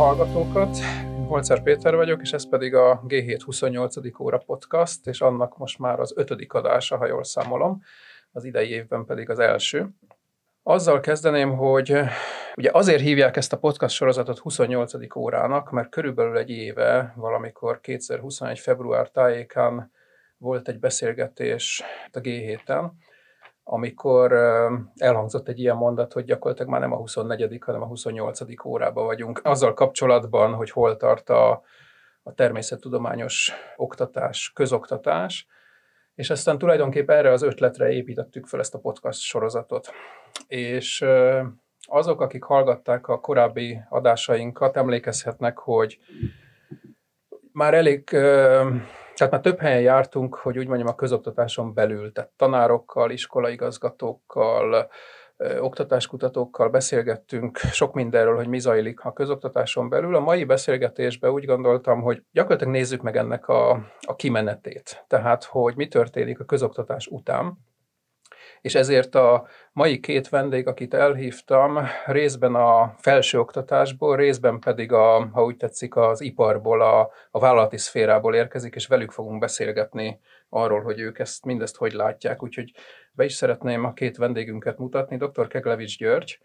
hallgatókat! Holcer Péter vagyok, és ez pedig a G7 28. óra podcast, és annak most már az ötödik adása, ha jól számolom, az idei évben pedig az első. Azzal kezdeném, hogy ugye azért hívják ezt a podcast sorozatot 28. órának, mert körülbelül egy éve, valamikor 2021. február tájékán volt egy beszélgetés a G7-en, amikor elhangzott egy ilyen mondat, hogy gyakorlatilag már nem a 24., hanem a 28. órában vagyunk. Azzal kapcsolatban, hogy hol tart a, a természettudományos oktatás, közoktatás, és aztán tulajdonképpen erre az ötletre építettük fel ezt a podcast sorozatot. És azok, akik hallgatták a korábbi adásainkat, emlékezhetnek, hogy már elég tehát már több helyen jártunk, hogy úgy mondjam a közoktatáson belül, tehát tanárokkal, iskolaigazgatókkal, oktatáskutatókkal beszélgettünk sok mindenről, hogy mi zajlik a közoktatáson belül. A mai beszélgetésben úgy gondoltam, hogy gyakorlatilag nézzük meg ennek a, a kimenetét, tehát hogy mi történik a közoktatás után, és ezért a mai két vendég, akit elhívtam, részben a felsőoktatásból, részben pedig, a, ha úgy tetszik, az iparból, a, a vállalati szférából érkezik, és velük fogunk beszélgetni arról, hogy ők ezt mindezt hogy látják. Úgyhogy be is szeretném a két vendégünket mutatni. Dr. Keglevics György,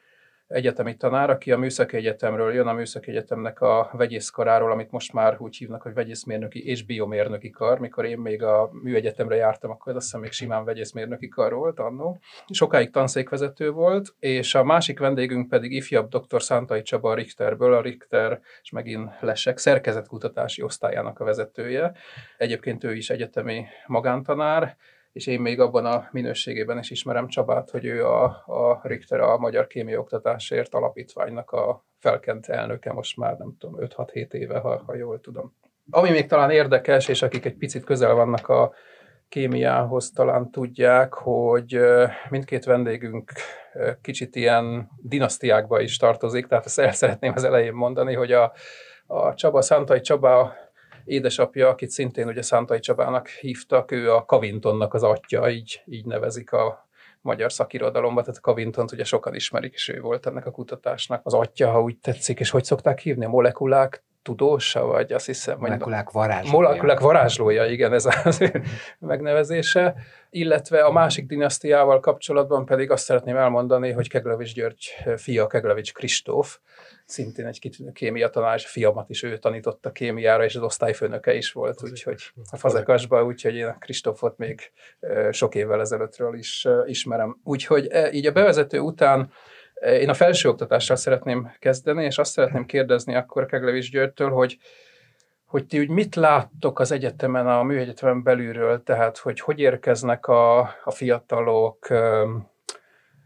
egyetemi tanár, aki a Műszaki Egyetemről jön, a Műszaki Egyetemnek a vegyészkaráról, amit most már úgy hívnak, hogy vegyészmérnöki és biomérnöki kar. Mikor én még a műegyetemre jártam, akkor azt hiszem még simán vegyészmérnöki kar volt annó. Sokáig tanszékvezető volt, és a másik vendégünk pedig ifjabb dr. Szántai Csaba Richterből, a Richter, és megint lesek, szerkezetkutatási osztályának a vezetője. Egyébként ő is egyetemi magántanár, és én még abban a minőségében is ismerem Csabát, hogy ő a, a Richter, a Magyar Kémia Oktatásért Alapítványnak a felkent elnöke most már nem tudom, 5-6-7 éve, ha, ha jól tudom. Ami még talán érdekes, és akik egy picit közel vannak a kémiához, talán tudják, hogy mindkét vendégünk kicsit ilyen dinasztiákba is tartozik, tehát ezt el szeretném az elején mondani, hogy a, a Csaba, Szántai Csaba édesapja, akit szintén ugye Szántai Csabának hívtak, ő a Kavintonnak az atya, így, így nevezik a magyar szakirodalomban, tehát Kavintont ugye sokan ismerik, és ő volt ennek a kutatásnak az atya, ha úgy tetszik, és hogy szokták hívni, a molekulák tudósa, vagy azt hiszem... Molekulák varázslója. Molekulák varázslója, igen, ez az megnevezése. Illetve a másik dinasztiával kapcsolatban pedig azt szeretném elmondani, hogy Keglevics György fia, Keglevics Kristóf, szintén egy kitűnő kémia tanár, és a fiamat is ő tanította kémiára, és az osztályfőnöke is volt, úgyhogy a fazekasban, úgyhogy én a Kristófot még sok évvel ezelőttről is ismerem. Úgyhogy így a bevezető után én a felsőoktatással szeretném kezdeni, és azt szeretném kérdezni akkor Keglevics Györgytől, hogy hogy ti úgy mit láttok az egyetemen, a műegyetemen belülről, tehát hogy hogy érkeznek a, a fiatalok,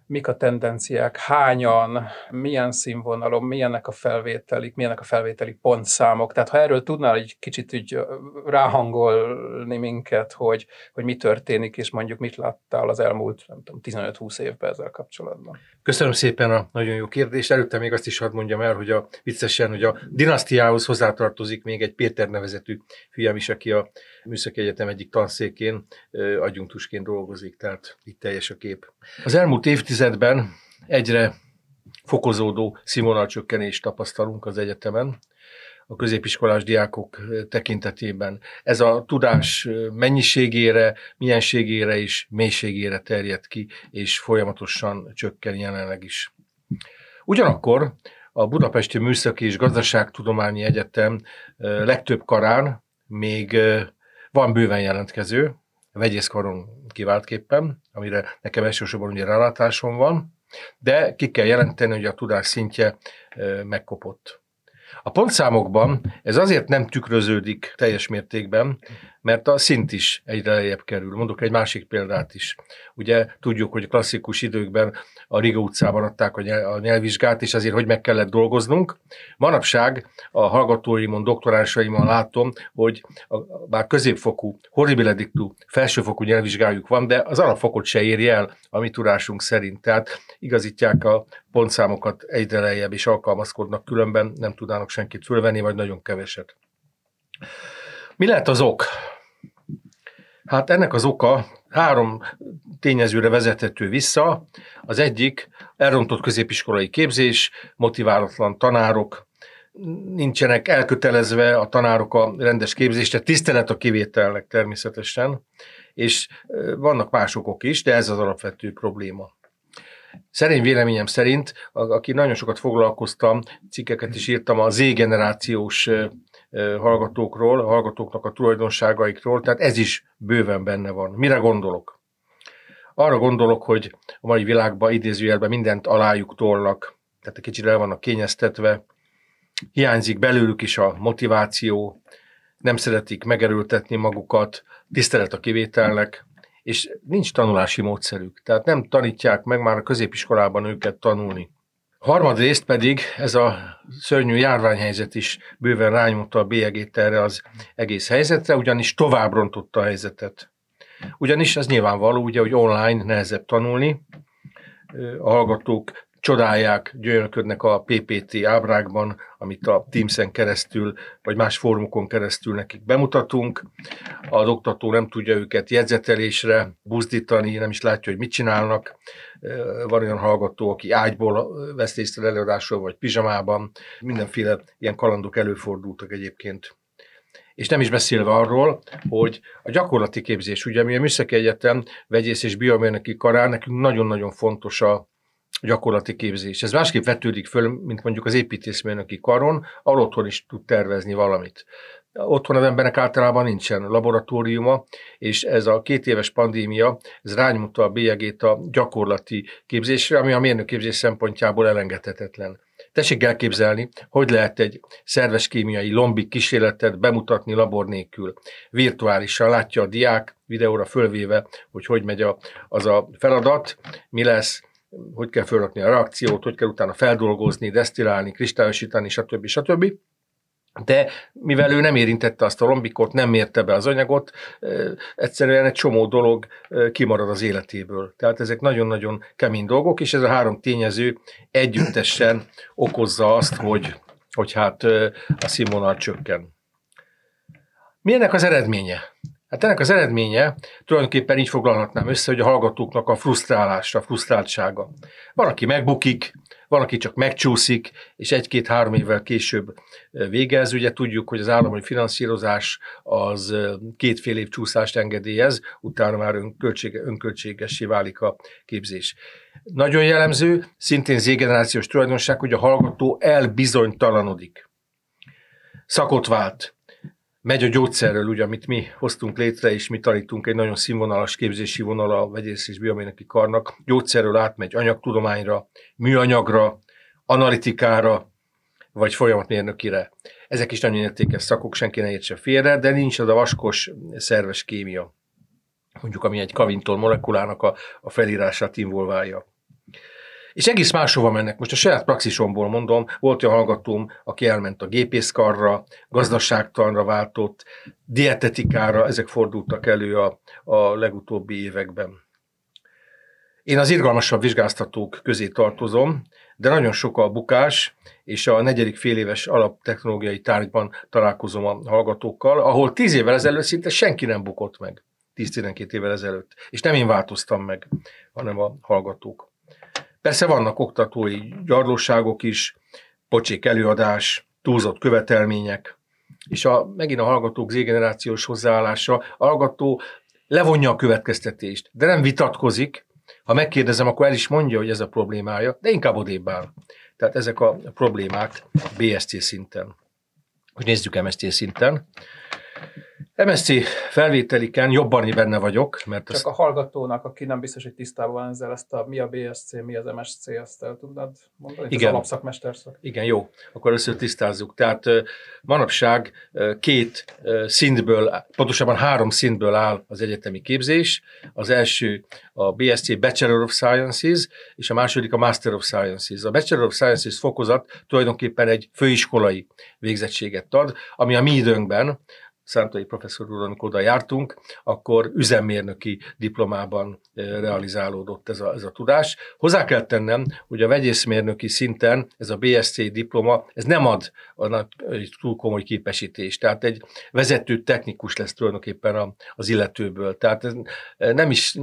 mik a tendenciák, hányan, milyen színvonalon, milyenek a felvételik, milyenek a felvételi pontszámok. Tehát ha erről tudnál egy kicsit úgy ráhangolni minket, hogy, hogy mi történik, és mondjuk mit láttál az elmúlt, nem tudom, 15-20 évben ezzel kapcsolatban. Köszönöm szépen a nagyon jó kérdést. Előtte még azt is hadd mondjam el, hogy a viccesen, hogy a dinasztiához hozzátartozik még egy Péter nevezetű fiam is, aki a Műszaki Egyetem egyik tanszékén adjunktusként dolgozik, tehát itt teljes a kép. Az elmúlt évtizedben egyre fokozódó színvonalcsökkenést tapasztalunk az egyetemen, a középiskolás diákok tekintetében. Ez a tudás mennyiségére, mienségére és mélységére terjed ki, és folyamatosan csökken jelenleg is. Ugyanakkor a Budapesti Műszaki és Gazdaságtudományi Egyetem legtöbb karán még van bőven jelentkező, vegyészkaron kiváltképpen, amire nekem elsősorban ugye rálátásom van, de ki kell jelenteni, hogy a tudás szintje megkopott. A pontszámokban ez azért nem tükröződik teljes mértékben, mert a szint is egyre lejjebb kerül. Mondok egy másik példát is. Ugye tudjuk, hogy klasszikus időkben a Riga utcában adták a nyelvvizsgát, és azért, hogy meg kellett dolgoznunk. Manapság a hallgatóimon, doktoránsaimon látom, hogy a, bár középfokú, horribiledictú, felsőfokú nyelvvizsgájuk van, de az alapfokot se éri el a mi tudásunk szerint. Tehát igazítják a pontszámokat egyre lejjebb, és alkalmazkodnak, különben nem tudnának senkit fölvenni, vagy nagyon keveset. Mi lehet az ok? Hát ennek az oka három tényezőre vezethető vissza. Az egyik elrontott középiskolai képzés, motiválatlan tanárok, nincsenek elkötelezve a tanárok a rendes képzésre, tisztelet a kivételnek természetesen, és vannak másokok is, de ez az alapvető probléma. Szerint véleményem szerint, aki nagyon sokat foglalkoztam, cikkeket is írtam a Z-generációs hallgatókról, a hallgatóknak a tulajdonságaikról, tehát ez is bőven benne van. Mire gondolok? Arra gondolok, hogy a mai világban idézőjelben mindent alájuk tolnak, tehát egy kicsit el vannak kényeztetve, hiányzik belőlük is a motiváció, nem szeretik megerőltetni magukat, tisztelet a kivételnek, és nincs tanulási módszerük. Tehát nem tanítják meg már a középiskolában őket tanulni. Harmadrészt pedig ez a szörnyű járványhelyzet is bőven rányomta a bélyegét erre az egész helyzetre, ugyanis tovább rontotta a helyzetet. Ugyanis ez nyilvánvaló, ugye, hogy online nehezebb tanulni, a hallgatók csodálják, gyönyörködnek a PPT ábrákban, amit a Teams-en keresztül, vagy más fórumokon keresztül nekik bemutatunk. Az oktató nem tudja őket jegyzetelésre buzdítani, nem is látja, hogy mit csinálnak. Van olyan hallgató, aki ágyból vesz részt előadásról, vagy pizsamában. Mindenféle ilyen kalandok előfordultak egyébként és nem is beszélve arról, hogy a gyakorlati képzés, ugye mi a Műszaki Egyetem vegyész és biomérnöki karán, nekünk nagyon-nagyon fontos a gyakorlati képzés. Ez másképp vetődik föl, mint mondjuk az építészmérnöki karon, ahol otthon is tud tervezni valamit. Otthon az embernek általában nincsen laboratóriuma, és ez a két éves pandémia, ez rányomta a bélyegét a gyakorlati képzésre, ami a mérnökképzés szempontjából elengedhetetlen. Tessék elképzelni, hogy lehet egy szerves kémiai lombik kísérletet bemutatni labor nélkül. Virtuálisan látja a diák videóra fölvéve, hogy hogy megy a, az a feladat, mi lesz, hogy kell felrakni a reakciót, hogy kell utána feldolgozni, desztillálni, kristályosítani, stb. stb. De mivel ő nem érintette azt a lombikot, nem mérte be az anyagot, egyszerűen egy csomó dolog kimarad az életéből. Tehát ezek nagyon-nagyon kemény dolgok, és ez a három tényező együttesen okozza azt, hogy, hogy hát a színvonal csökken. Mi ennek az eredménye? Hát ennek az eredménye tulajdonképpen így foglalhatnám össze, hogy a hallgatóknak a frusztrálása, frusztráltsága. Van, aki megbukik, van, aki csak megcsúszik, és egy-két-három évvel később végez. Ugye tudjuk, hogy az állami finanszírozás az kétfél év csúszást engedélyez, utána már önköltsége, önköltségessé válik a képzés. Nagyon jellemző, szintén z-generációs tulajdonság, hogy a hallgató elbizonytalanodik. Szakot vált, megy a gyógyszerről, ugye, amit mi hoztunk létre, és mi tanítunk egy nagyon színvonalas képzési vonal a vegyész és biomérnöki karnak. Gyógyszerről átmegy anyagtudományra, műanyagra, analitikára, vagy folyamatmérnökire. Ezek is nagyon értékes szakok, senki ne értse félre, de nincs az a vaskos szerves kémia, mondjuk ami egy kavintól molekulának a, a felírását involválja. És egész máshova mennek. Most a saját praxisomból mondom, volt olyan hallgatóm, aki elment a gépészkarra, gazdaságtanra váltott, dietetikára, ezek fordultak elő a, a legutóbbi években. Én az irgalmasabb vizsgáztatók közé tartozom, de nagyon sok a bukás, és a negyedik féléves alaptechnológiai tárgyban találkozom a hallgatókkal, ahol tíz évvel ezelőtt szinte senki nem bukott meg. 10-12 évvel ezelőtt. És nem én változtam meg, hanem a hallgatók. Persze vannak oktatói gyarlóságok is, pocsék előadás, túlzott követelmények, és a, megint a hallgatók z-generációs hozzáállása, a hallgató levonja a következtetést, de nem vitatkozik, ha megkérdezem, akkor el is mondja, hogy ez a problémája, de inkább odébb áll. Tehát ezek a problémák BSC szinten. Hogy nézzük MSC szinten. MSC felvételiken jobban benne vagyok, mert Csak azt... a hallgatónak, aki nem biztos, hogy tisztában van ezzel, ezt a, mi a BSC, mi az MSC, ezt el tudnád mondani? Igen. Az alapszakmesterszak. Igen, jó. Akkor először tisztázzuk. Tehát manapság két szintből, pontosabban három szintből áll az egyetemi képzés. Az első a BSC Bachelor of Sciences, és a második a Master of Sciences. A Bachelor of Sciences fokozat tulajdonképpen egy főiskolai végzettséget ad, ami a mi időnkben Szántai professzor úr, amikor oda jártunk, akkor üzemmérnöki diplomában realizálódott ez a, ez a tudás. Hozzá kell tennem, hogy a vegyészmérnöki szinten ez a BSC diploma, ez nem ad annak egy túl komoly képesítést. Tehát egy vezető technikus lesz tulajdonképpen az illetőből. Tehát ez nem is,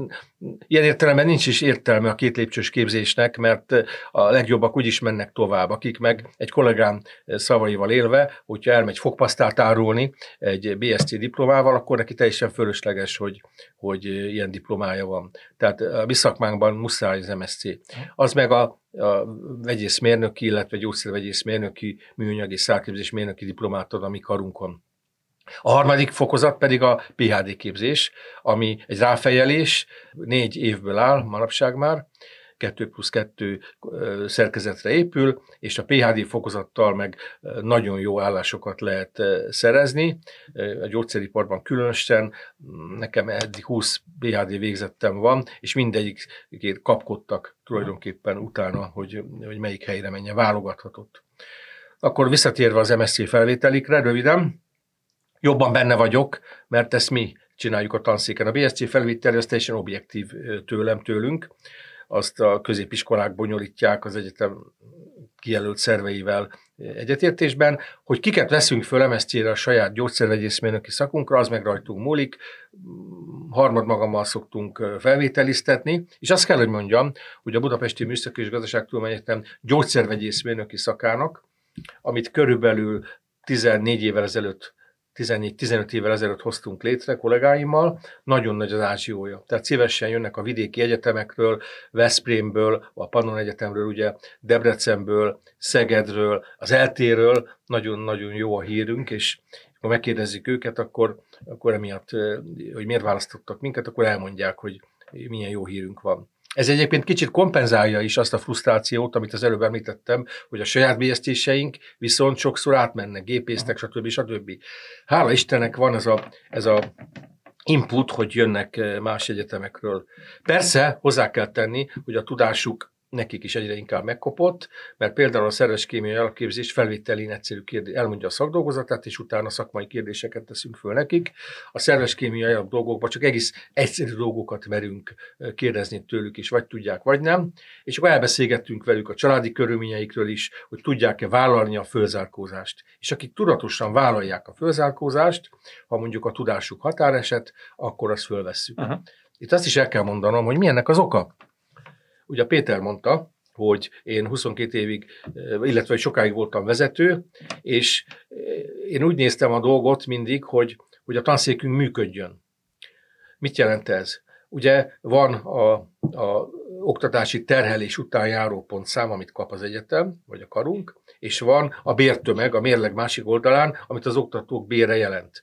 ilyen értelemben nincs is értelme a két lépcsős képzésnek, mert a legjobbak úgy is mennek tovább, akik meg egy kollégám szavaival élve, hogyha elmegy fogpasztát árulni egy BSC diplomával, akkor neki teljesen fölösleges, hogy, hogy ilyen diplomája van. Tehát a mi szakmánkban muszáj az MSC. Az meg a, a vegyészmérnöki, illetve gyógyszervegyészmérnöki, műanyagi szárképzés mérnöki diplomát ad a mi karunkon. A harmadik fokozat pedig a PHD képzés, ami egy ráfejelés, négy évből áll manapság már, 2 plusz 2 szerkezetre épül, és a PHD fokozattal meg nagyon jó állásokat lehet szerezni. A gyógyszeriparban különösen, nekem eddig 20 PHD végzettem van, és mindegyik kapkodtak tulajdonképpen utána, hogy, hogy melyik helyre menjen, válogathatott. Akkor visszatérve az MSC felvételikre, röviden, jobban benne vagyok, mert ezt mi csináljuk a tanszéken. A BSC felvételi az teljesen objektív tőlem, tőlünk azt a középiskolák bonyolítják az egyetem kijelölt szerveivel egyetértésben, hogy kiket veszünk föl MSZ-re a saját gyógyszervegyészmérnöki szakunkra, az meg rajtunk múlik, harmad magammal szoktunk felvételiztetni, és azt kell, hogy mondjam, hogy a Budapesti Műszaki és Gazdaságtudományegyetem gyógyszervegyészmérnöki szakának, amit körülbelül 14 évvel ezelőtt 14-15 évvel ezelőtt hoztunk létre kollégáimmal, nagyon nagy az ázsiója. Tehát szívesen jönnek a vidéki egyetemekről, Veszprémből, a Pannon Egyetemről, ugye Debrecenből, Szegedről, az eltéről, nagyon-nagyon jó a hírünk, és ha megkérdezzük őket, akkor, akkor emiatt, hogy miért választottak minket, akkor elmondják, hogy milyen jó hírünk van. Ez egyébként kicsit kompenzálja is azt a frusztrációt, amit az előbb említettem, hogy a saját bélyeztéseink viszont sokszor átmennek, gépésztek, stb. stb. Hála Istennek van ez a, ez a input, hogy jönnek eh, más egyetemekről. Persze hozzá kell tenni, hogy a tudásuk nekik is egyre inkább megkopott, mert például a szerves kémiai alapképzés felvételén egyszerű kérdés, elmondja a szakdolgozatát, és utána szakmai kérdéseket teszünk föl nekik. A szerves kémiai alapdolgokban csak egész egyszerű dolgokat merünk kérdezni tőlük is, vagy tudják, vagy nem. És akkor elbeszélgettünk velük a családi körülményeikről is, hogy tudják-e vállalni a fölzárkózást. És akik tudatosan vállalják a fölzárkózást, ha mondjuk a tudásuk határeset, akkor azt fölvesszük. Uh-huh. Itt azt is el kell mondanom, hogy milyennek az oka. Ugye Péter mondta, hogy én 22 évig, illetve hogy sokáig voltam vezető, és én úgy néztem a dolgot mindig, hogy, hogy a tanszékünk működjön. Mit jelent ez? Ugye van a, a oktatási terhelés után járó pontszám, amit kap az egyetem, vagy a karunk, és van a bértömeg a mérleg másik oldalán, amit az oktatók bére jelent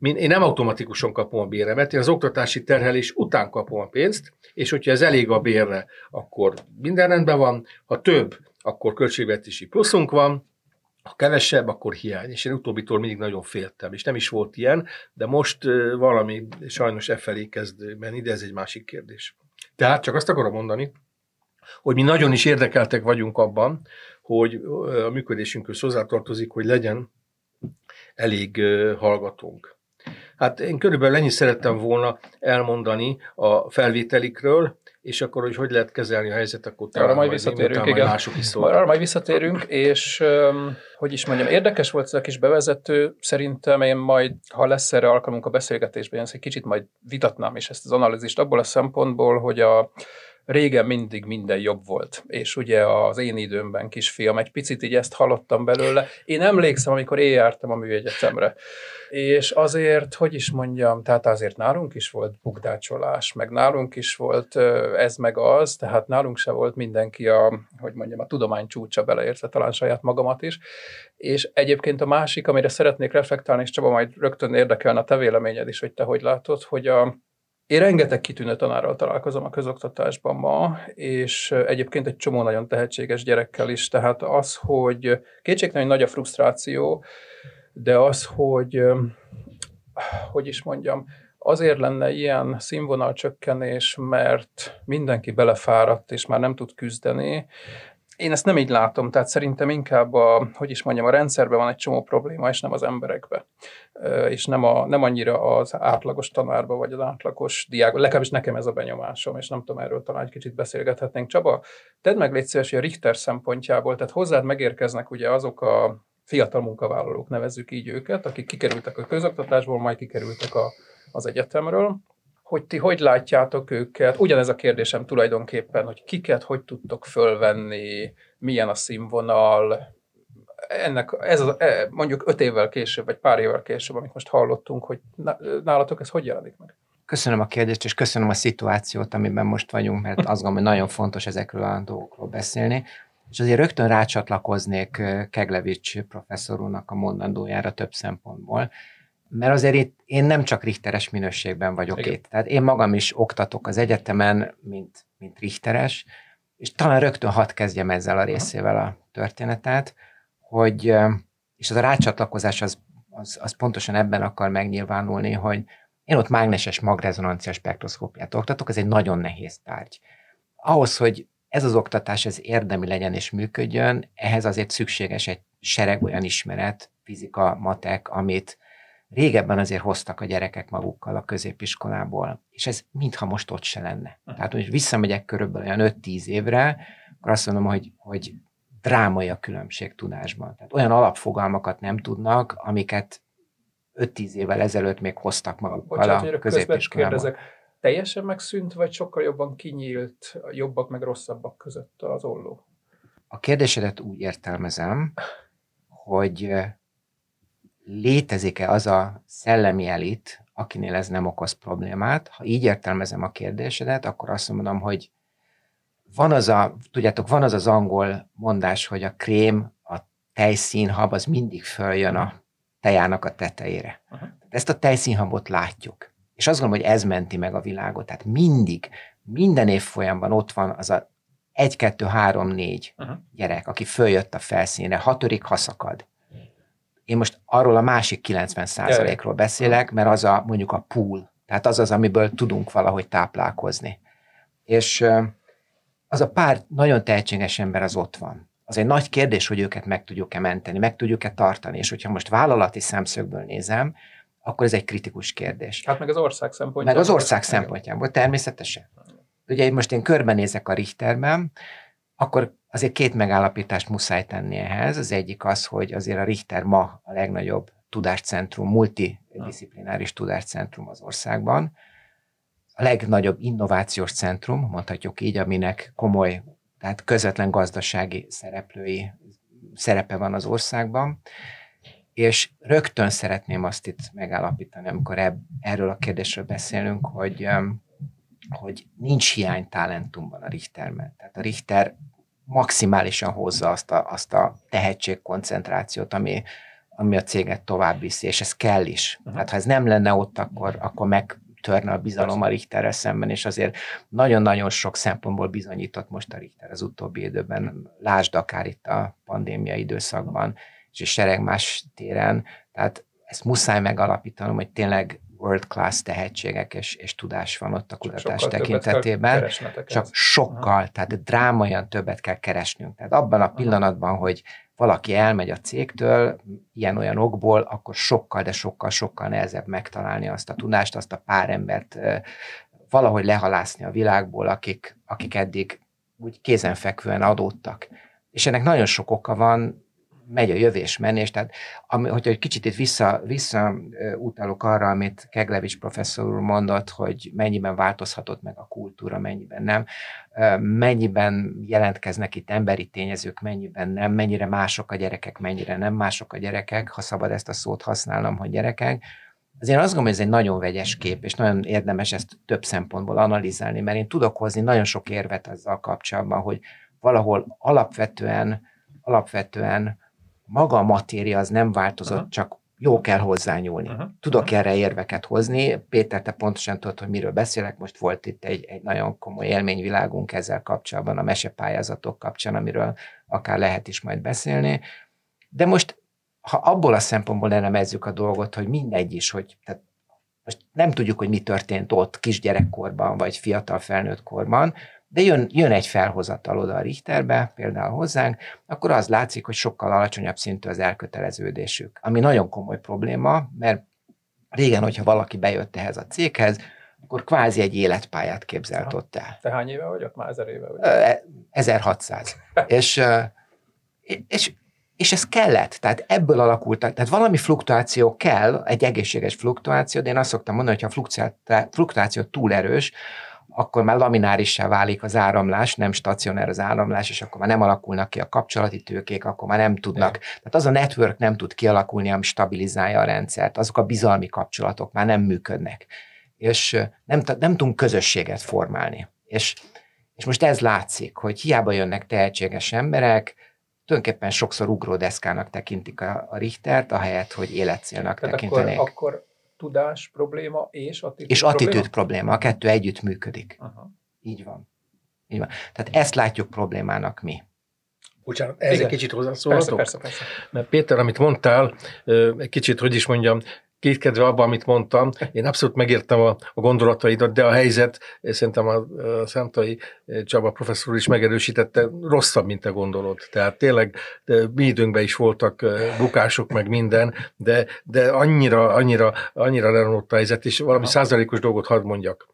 én nem automatikusan kapom a béremet, én az oktatási terhelés után kapom a pénzt, és hogyha ez elég a bérre, akkor minden rendben van, ha több, akkor költségvetési pluszunk van, ha kevesebb, akkor hiány. És én utóbbitól mindig nagyon féltem, és nem is volt ilyen, de most valami sajnos e felé kezd menni, de ez egy másik kérdés. Tehát csak azt akarom mondani, hogy mi nagyon is érdekeltek vagyunk abban, hogy a működésünkhöz hozzátartozik, hogy legyen elég hallgatónk. Hát én körülbelül ennyi szerettem volna elmondani a felvételikről, és akkor, hogy hogy lehet kezelni a helyzet, akkor arra majd visszatérünk, igen. Mások is Arra majd visszatérünk, és hogy is mondjam, érdekes volt ez a kis bevezető, szerintem én majd, ha lesz erre alkalmunk a beszélgetésben, én ezt egy kicsit majd vitatnám is ezt az analízist abból a szempontból, hogy a régen mindig minden jobb volt, és ugye az én időmben kisfiam, egy picit így ezt hallottam belőle. Én emlékszem, amikor én jártam a műegyetemre, és azért, hogy is mondjam, tehát azért nálunk is volt bukdácsolás, meg nálunk is volt ez meg az, tehát nálunk se volt mindenki a, hogy mondjam, a tudomány csúcsa beleértve talán saját magamat is. És egyébként a másik, amire szeretnék reflektálni, és Csaba, majd rögtön érdekelne a te véleményed is, hogy te hogy látod, hogy a, én rengeteg kitűnő tanárral találkozom a közoktatásban ma, és egyébként egy csomó nagyon tehetséges gyerekkel is, tehát az, hogy kétségtelen nagy a frusztráció, de az, hogy hogy is mondjam, azért lenne ilyen színvonalcsökkenés, mert mindenki belefáradt, és már nem tud küzdeni, én ezt nem így látom, tehát szerintem inkább a, hogy is mondjam, a rendszerben van egy csomó probléma, és nem az emberekbe. És nem, a, nem annyira az átlagos tanárba, vagy az átlagos diák, legalábbis nekem ez a benyomásom, és nem tudom, erről talán egy kicsit beszélgethetnénk. Csaba, tedd meg légy szíves, hogy a Richter szempontjából, tehát hozzád megérkeznek ugye azok a fiatal munkavállalók, nevezzük így őket, akik kikerültek a közoktatásból, majd kikerültek a, az egyetemről, hogy ti hogy látjátok őket? Ugyanez a kérdésem tulajdonképpen, hogy kiket hogy tudtok fölvenni, milyen a színvonal, ennek, ez az, e, mondjuk öt évvel később, vagy pár évvel később, amit most hallottunk, hogy nálatok ez hogy jelenik meg? Köszönöm a kérdést, és köszönöm a szituációt, amiben most vagyunk, mert azt gondolom, hogy nagyon fontos ezekről a dolgokról beszélni. És azért rögtön rácsatlakoznék Keglevics professzor úrnak a mondandójára több szempontból mert azért itt én nem csak richteres minőségben vagyok Igen. itt. Tehát én magam is oktatok az egyetemen, mint, mint richteres, és talán rögtön hadd kezdjem ezzel a részével a történetet, hogy, és az a rácsatlakozás az, az, az pontosan ebben akar megnyilvánulni, hogy én ott mágneses magrezonancia spektroszkópiát oktatok, ez egy nagyon nehéz tárgy. Ahhoz, hogy ez az oktatás ez érdemi legyen és működjön, ehhez azért szükséges egy sereg olyan ismeret, fizika, matek, amit régebben azért hoztak a gyerekek magukkal a középiskolából, és ez mintha most ott se lenne. Tehát, hogy visszamegyek körülbelül olyan 5-10 évre, akkor azt mondom, hogy, hogy drámai a különbség tudásban. Tehát olyan alapfogalmakat nem tudnak, amiket 5-10 évvel ezelőtt még hoztak magukkal Bocsánat, a középiskolában. teljesen megszűnt, vagy sokkal jobban kinyílt, jobbak meg rosszabbak között az olló? A kérdésedet úgy értelmezem, hogy létezik-e az a szellemi elit, akinél ez nem okoz problémát. Ha így értelmezem a kérdésedet, akkor azt mondom, hogy van az a, tudjátok, van az az angol mondás, hogy a krém, a tejszínhab, az mindig följön a tejának a tetejére. Uh-huh. Ezt a tejszínhabot látjuk. És azt gondolom, hogy ez menti meg a világot. Tehát mindig, minden évfolyamban ott van az a 1, 2, 3, 4 uh-huh. gyerek, aki följött a felszínre, hatodik haszakad. Én most arról a másik 90%-ról beszélek, mert az a mondjuk a pool, tehát az az, amiből tudunk valahogy táplálkozni. És az a pár nagyon tehetséges ember az ott van. Az egy nagy kérdés, hogy őket meg tudjuk-e menteni, meg tudjuk-e tartani, és hogyha most vállalati szemszögből nézem, akkor ez egy kritikus kérdés. Hát meg az ország szempontjából. Meg az ország szempontjából, természetesen. Ugye most én körbenézek a Richterben, akkor azért két megállapítást muszáj tenni ehhez. Az egyik az, hogy azért a Richter ma a legnagyobb tudáscentrum, multidisziplináris tudáscentrum az országban. A legnagyobb innovációs centrum, mondhatjuk így, aminek komoly, tehát közvetlen gazdasági szereplői szerepe van az országban. És rögtön szeretném azt itt megállapítani, amikor ebb, erről a kérdésről beszélünk, hogy hogy nincs hiány talentumban a Richterben. Tehát a Richter maximálisan hozza azt a, azt a tehetségkoncentrációt, ami, ami a céget tovább viszi, és ez kell is. Uh-huh. Hát ha ez nem lenne ott, akkor, akkor megtörne a bizalom a Richterrel szemben, és azért nagyon-nagyon sok szempontból bizonyított most a Richter az utóbbi időben, lásd akár itt a pandémia időszakban, és a sereg más téren, tehát ezt muszáj megalapítanom, hogy tényleg world class tehetségek és, és tudás van ott a kutatás csak tekintetében, csak sokkal, tehát drámaian többet kell keresnünk. Tehát abban a pillanatban, hogy valaki elmegy a cégtől ilyen-olyan okból, akkor sokkal, de sokkal, sokkal nehezebb megtalálni azt a tudást, azt a pár embert valahogy lehalászni a világból, akik, akik eddig úgy kézenfekvően adódtak. És ennek nagyon sok oka van, megy a jövés menés, tehát ami, hogyha egy kicsit itt vissza, vissza utalok arra, amit Keglevics professzor úr mondott, hogy mennyiben változhatott meg a kultúra, mennyiben nem, mennyiben jelentkeznek itt emberi tényezők, mennyiben nem, mennyire mások a gyerekek, mennyire nem mások a gyerekek, ha szabad ezt a szót használnom, hogy gyerekek, azért azt gondolom, hogy ez egy nagyon vegyes kép, és nagyon érdemes ezt több szempontból analizálni, mert én tudok hozni nagyon sok érvet azzal kapcsolatban, hogy valahol alapvetően, alapvetően maga a matéria az nem változott, uh-huh. csak jó kell hozzányúlni. Uh-huh. Tudok uh-huh. erre érveket hozni. Péter, te pontosan tudod, hogy miről beszélek. Most volt itt egy, egy nagyon komoly élményvilágunk ezzel kapcsolatban, a mesepályázatok kapcsán, amiről akár lehet is majd beszélni. De most, ha abból a szempontból elemezzük a dolgot, hogy mindegy is, hogy tehát most nem tudjuk, hogy mi történt ott kisgyerekkorban, vagy fiatal felnőtt korban, de jön, jön egy felhozatal oda a Richterbe, például hozzánk, akkor az látszik, hogy sokkal alacsonyabb szintű az elköteleződésük. Ami nagyon komoly probléma, mert régen, hogyha valaki bejött ehhez a céghez, akkor kvázi egy életpályát képzelt ott el. Te hány éve vagy ott? Már ezer éve vagy? 1600. és, és, és ez kellett, tehát ebből alakult, tehát valami fluktuáció kell, egy egészséges fluktuáció, de én azt szoktam mondani, hogy ha a fluktuáció túl erős, akkor már laminárissá válik az áramlás, nem stacionár az áramlás, és akkor már nem alakulnak ki a kapcsolati tőkék, akkor már nem tudnak. Igen. Tehát az a network nem tud kialakulni, ami stabilizálja a rendszert, azok a bizalmi kapcsolatok már nem működnek. És nem, nem tudunk közösséget formálni. És, és most ez látszik, hogy hiába jönnek tehetséges emberek, tulajdonképpen sokszor ugródeszkának tekintik a, a Richtert, ahelyett, hogy életcélnak Tehát tekintenék. Akkor, akkor tudás probléma és attitűd És attitűd probléma? probléma, a kettő együtt működik. Aha. Így van. Így van. Tehát ezt látjuk problémának mi. Bocsánat, ez egy kicsit hozzászólhatok? Persze, persze, persze. Mert Péter, amit mondtál, egy kicsit, hogy is mondjam, kétkedve abban, amit mondtam. Én abszolút megértem a, a gondolataidat, de a helyzet, szerintem a, a Szántai Csaba professzor is megerősítette, rosszabb, mint te gondolod. Tehát tényleg mi időnkben is voltak bukások, meg minden, de, de annyira, annyira, annyira leromlott a helyzet, és valami százalékos dolgot hadd mondjak.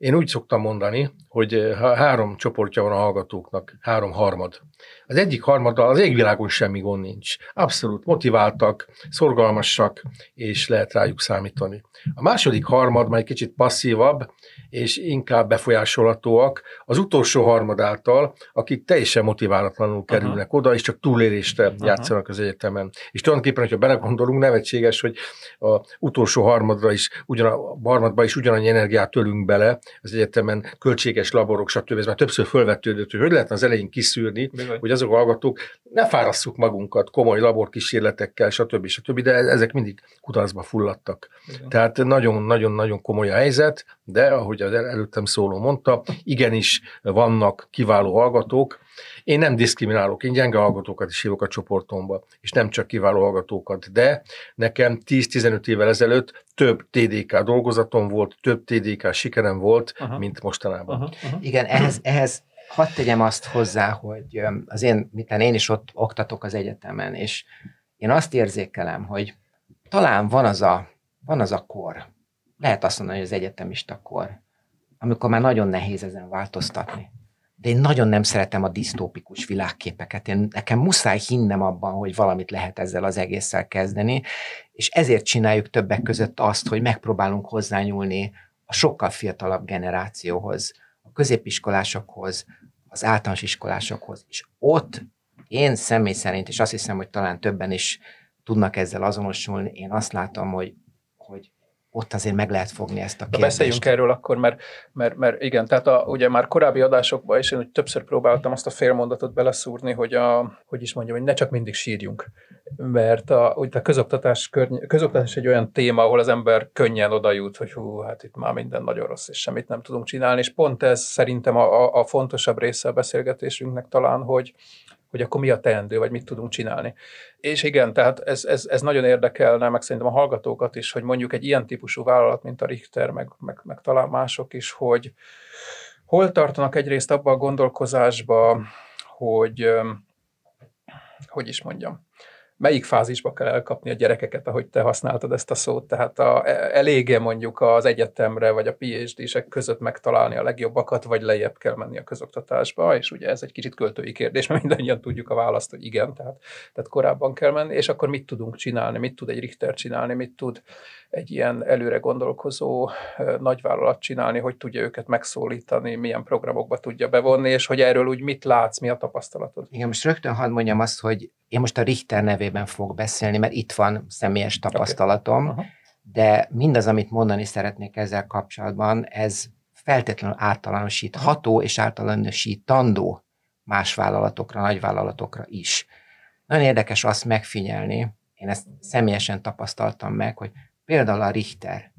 Én úgy szoktam mondani, hogy három csoportja van a hallgatóknak, három harmad. Az egyik harmaddal az égvilágon semmi gond nincs. Abszolút motiváltak, szorgalmasak, és lehet rájuk számítani. A második harmad már egy kicsit passzívabb, és inkább befolyásolhatóak az utolsó harmad által, akik teljesen motiválatlanul kerülnek uh-huh. oda, és csak túlélésre játszanak az egyetemen. És tulajdonképpen, hogyha belegondolunk, nevetséges, hogy a utolsó harmadra is, ugyan a harmadba is ugyanannyi energiát tölünk bele az egyetemen, költséges laborok, stb. Ez már többször fölvetődött, hogy hogy lehetne az elején kiszűrni, Bizony. hogy azok a hallgatók ne fárasszuk magunkat komoly laborkísérletekkel, stb. stb. De ezek mindig kudarcba fulladtak. Bizony. Tehát nagyon-nagyon-nagyon komoly a helyzet, de ahogy az előttem szóló mondta, igenis vannak kiváló hallgatók. Én nem diszkriminálok, én gyenge hallgatókat is hívok a csoportomba, és nem csak kiváló hallgatókat, de nekem 10-15 évvel ezelőtt több TDK dolgozatom volt, több TDK sikerem volt, aha. mint mostanában. Aha, aha. Igen, ehhez, ehhez hadd tegyem azt hozzá, hogy az én, miten én is ott oktatok az egyetemen, és én azt érzékelem, hogy talán van az a, van az a kor, lehet azt mondani, hogy az egyetemista kor, amikor már nagyon nehéz ezen változtatni. De én nagyon nem szeretem a disztópikus világképeket. Én, nekem muszáj hinnem abban, hogy valamit lehet ezzel az egésszel kezdeni, és ezért csináljuk többek között azt, hogy megpróbálunk hozzányúlni a sokkal fiatalabb generációhoz, a középiskolásokhoz, az általános iskolásokhoz. És ott én személy szerint, és azt hiszem, hogy talán többen is tudnak ezzel azonosulni, én azt látom, hogy, ott azért meg lehet fogni ezt a kérdést. Na beszéljünk erről akkor, mert, mert, mert igen, tehát a, ugye már korábbi adásokban is én úgy többször próbáltam azt a félmondatot beleszúrni, hogy, a, hogy is mondjam, hogy ne csak mindig sírjunk. Mert a, úgy a közoktatás, körny- közoktatás egy olyan téma, ahol az ember könnyen oda jut, hogy hú, hát itt már minden nagyon rossz, és semmit nem tudunk csinálni, és pont ez szerintem a, a, a fontosabb része a beszélgetésünknek talán, hogy, hogy akkor mi a teendő, vagy mit tudunk csinálni. És igen, tehát ez, ez, ez nagyon érdekelne, meg szerintem a hallgatókat is, hogy mondjuk egy ilyen típusú vállalat, mint a Richter, meg, meg, meg talán mások is, hogy hol tartanak egyrészt abba a gondolkozásba, hogy hogy is mondjam, melyik fázisba kell elkapni a gyerekeket, ahogy te használtad ezt a szót, tehát a, elége mondjuk az egyetemre vagy a PhD-sek között megtalálni a legjobbakat, vagy lejjebb kell menni a közoktatásba, és ugye ez egy kicsit költői kérdés, mert mindannyian tudjuk a választ, hogy igen, tehát, tehát korábban kell menni, és akkor mit tudunk csinálni, mit tud egy Richter csinálni, mit tud egy ilyen előre gondolkozó nagyvállalat csinálni, hogy tudja őket megszólítani, milyen programokba tudja bevonni, és hogy erről úgy mit látsz, mi a tapasztalatod? Igen, most rögtön hadd mondjam azt, hogy én most a Richter nevében fogok beszélni, mert itt van személyes tapasztalatom, okay. de mindaz, amit mondani szeretnék ezzel kapcsolatban, ez feltétlenül általánosítható és általánosítandó más vállalatokra, nagyvállalatokra is. Nagyon érdekes azt megfigyelni, én ezt személyesen tapasztaltam meg, hogy például a Richter,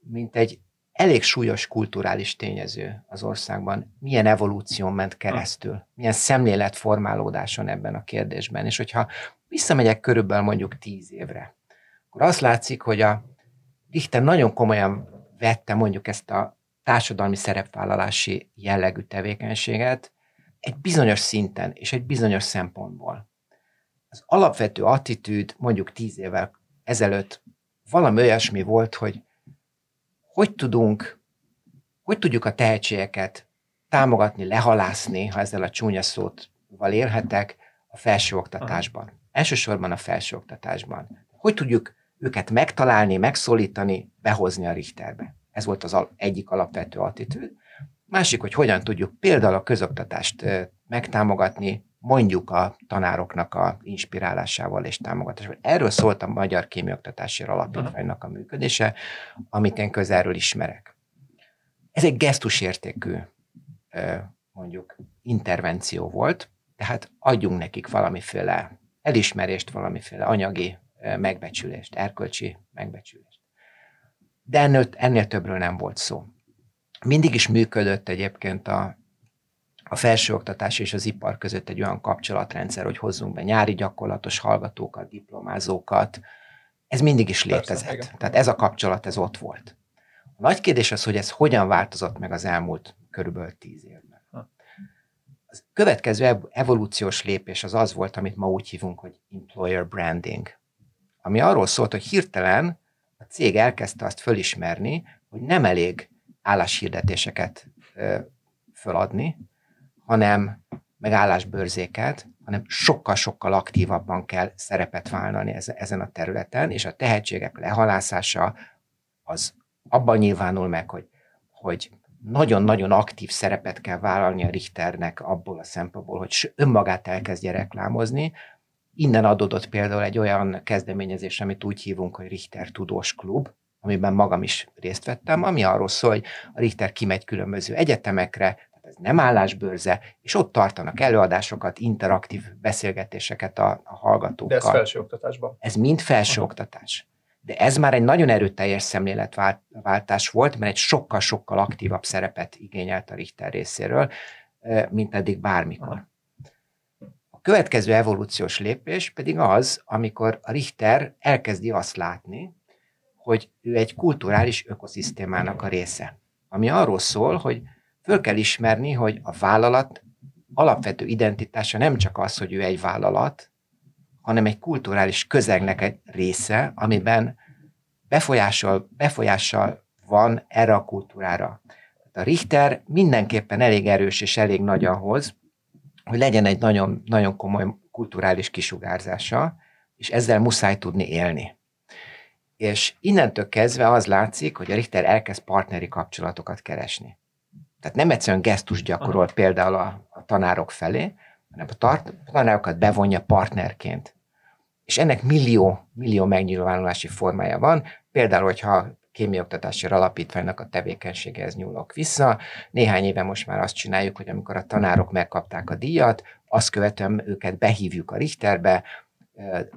mint egy elég súlyos kulturális tényező az országban, milyen evolúción ment keresztül, milyen szemléletformálódáson ebben a kérdésben. És hogyha visszamegyek körülbelül mondjuk tíz évre, akkor azt látszik, hogy a Richter nagyon komolyan vette mondjuk ezt a társadalmi szerepvállalási jellegű tevékenységet egy bizonyos szinten és egy bizonyos szempontból. Az alapvető attitűd mondjuk tíz évvel ezelőtt valami olyasmi volt, hogy hogy tudunk, hogy tudjuk a tehetségeket támogatni, lehalászni, ha ezzel a csúnya szóval élhetek, a felsőoktatásban. Elsősorban a felsőoktatásban. Hogy tudjuk őket megtalálni, megszólítani, behozni a Richterbe. Ez volt az egyik alapvető attitűd. Másik, hogy hogyan tudjuk például a közoktatást megtámogatni, mondjuk a tanároknak a inspirálásával és támogatásával. Erről szólt a Magyar Kémioktatási Alapítványnak a működése, amit én közelről ismerek. Ez egy gesztusértékű mondjuk intervenció volt, tehát adjunk nekik valamiféle elismerést, valamiféle anyagi megbecsülést, erkölcsi megbecsülést. De ennél, ennél többről nem volt szó. Mindig is működött egyébként a, a felsőoktatás és az ipar között egy olyan kapcsolatrendszer, hogy hozzunk be nyári gyakorlatos hallgatókat, diplomázókat. Ez mindig is létezett. Persze, Tehát ez a kapcsolat, ez ott volt. A nagy kérdés az, hogy ez hogyan változott meg az elmúlt körülbelül tíz évben. A következő evolúciós lépés az az volt, amit ma úgy hívunk, hogy employer branding, ami arról szólt, hogy hirtelen a cég elkezdte azt fölismerni, hogy nem elég álláshirdetéseket föladni, hanem meg állásbőrzéket, hanem sokkal-sokkal aktívabban kell szerepet vállalni ezen a területen, és a tehetségek lehalászása az abban nyilvánul meg, hogy, hogy nagyon-nagyon aktív szerepet kell vállalni a Richternek abból a szempontból, hogy önmagát elkezdje reklámozni. Innen adódott például egy olyan kezdeményezés, amit úgy hívunk, hogy Richter Tudós Klub, amiben magam is részt vettem, ami arról szól, hogy a Richter kimegy különböző egyetemekre, ez nem állásbőrze, és ott tartanak előadásokat, interaktív beszélgetéseket a, a hallgatókkal. De ez felsőoktatásban? Ez mind felsőoktatás. De ez már egy nagyon erőteljes szemléletváltás volt, mert egy sokkal-sokkal aktívabb szerepet igényelt a Richter részéről, mint eddig bármikor. A következő evolúciós lépés pedig az, amikor a Richter elkezdi azt látni, hogy ő egy kulturális ökoszisztémának a része. Ami arról szól, hogy föl kell ismerni, hogy a vállalat alapvető identitása nem csak az, hogy ő egy vállalat, hanem egy kulturális közegnek egy része, amiben befolyással, befolyással van erre a kultúrára. A Richter mindenképpen elég erős és elég nagy ahhoz, hogy legyen egy nagyon, nagyon komoly kulturális kisugárzása, és ezzel muszáj tudni élni. És innentől kezdve az látszik, hogy a Richter elkezd partneri kapcsolatokat keresni. Tehát nem egyszerűen gesztus gyakorolt például a, a tanárok felé, hanem a, tart, a tanárokat bevonja partnerként. És ennek millió, millió megnyilvánulási formája van. Például, hogyha kémiaoktatási alapítványnak a tevékenységehez nyúlok vissza. Néhány éve most már azt csináljuk, hogy amikor a tanárok megkapták a díjat, azt követően őket behívjuk a Richterbe,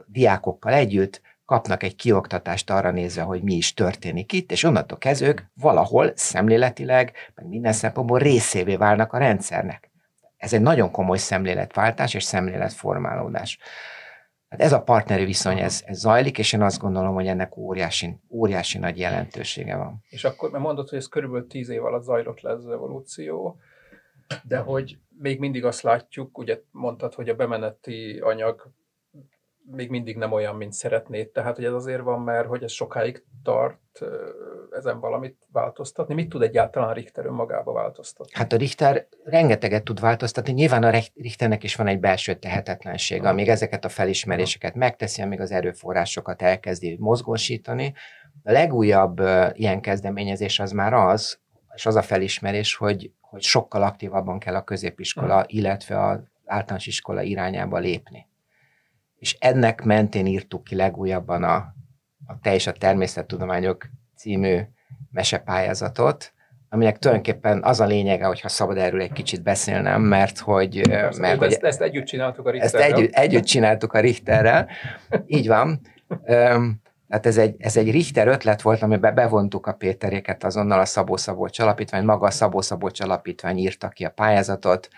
diákokkal együtt, kapnak egy kioktatást arra nézve, hogy mi is történik itt, és onnantól kezdve valahol szemléletileg, meg minden szempontból részévé válnak a rendszernek. Ez egy nagyon komoly szemléletváltás és szemléletformálódás. Hát ez a partneri viszony, ez, ez zajlik, és én azt gondolom, hogy ennek óriási, óriási nagy jelentősége van. És akkor, mert mondod, hogy ez körülbelül tíz év alatt zajlott le ez az evolúció, de hogy még mindig azt látjuk, ugye mondtad, hogy a bemeneti anyag még mindig nem olyan, mint szeretnéd. Tehát, hogy ez azért van, mert hogy ez sokáig tart ezen valamit változtatni. Mit tud egyáltalán a Richter önmagába változtatni? Hát a Richter rengeteget tud változtatni. Nyilván a Richternek is van egy belső tehetetlensége, amíg ezeket a felismeréseket megteszi, amíg az erőforrásokat elkezdi mozgósítani. A legújabb ilyen kezdeményezés az már az, és az a felismerés, hogy, hogy sokkal aktívabban kell a középiskola, illetve az általános iskola irányába lépni és ennek mentén írtuk ki legújabban a, a Te és a Természettudományok című mesepályázatot, aminek tulajdonképpen az a lényege, hogyha szabad erről egy kicsit beszélnem, mert hogy... Persze, mert, hogy ezt, ezt együtt csináltuk a Richterrel. Ezt együtt, együtt csináltuk a Richterrel, így van. Tehát ez egy, ez egy Richter ötlet volt, amiben bevontuk a Péteréket azonnal a Szabó Szabolcs Alapítvány, maga a Szabó Szabolcs Alapítvány írta ki a pályázatot,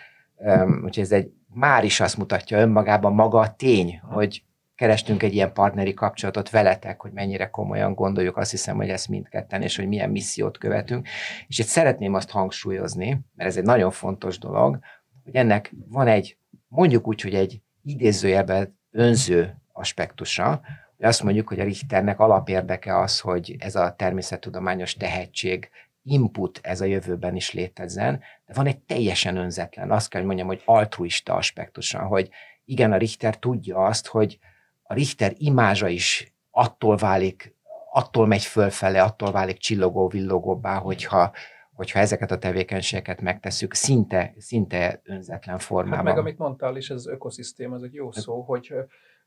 úgyhogy ez egy már is azt mutatja önmagában maga a tény, hogy kerestünk egy ilyen partneri kapcsolatot veletek, hogy mennyire komolyan gondoljuk, azt hiszem, hogy ezt mindketten, és hogy milyen missziót követünk. És itt szeretném azt hangsúlyozni, mert ez egy nagyon fontos dolog, hogy ennek van egy, mondjuk úgy, hogy egy idézőjelben önző aspektusa, hogy azt mondjuk, hogy a Richternek alapérdeke az, hogy ez a természettudományos tehetség input ez a jövőben is létezzen, de van egy teljesen önzetlen, azt kell, hogy mondjam, hogy altruista aspektusa, hogy igen, a Richter tudja azt, hogy a Richter imázsa is attól válik, attól megy fölfele, attól válik csillogó, villogóbbá, hogyha, hogyha ezeket a tevékenységeket megtesszük, szinte, szinte önzetlen formában. Hát meg amit mondtál is, ez az ökoszisztéma, ez egy jó szó, hogy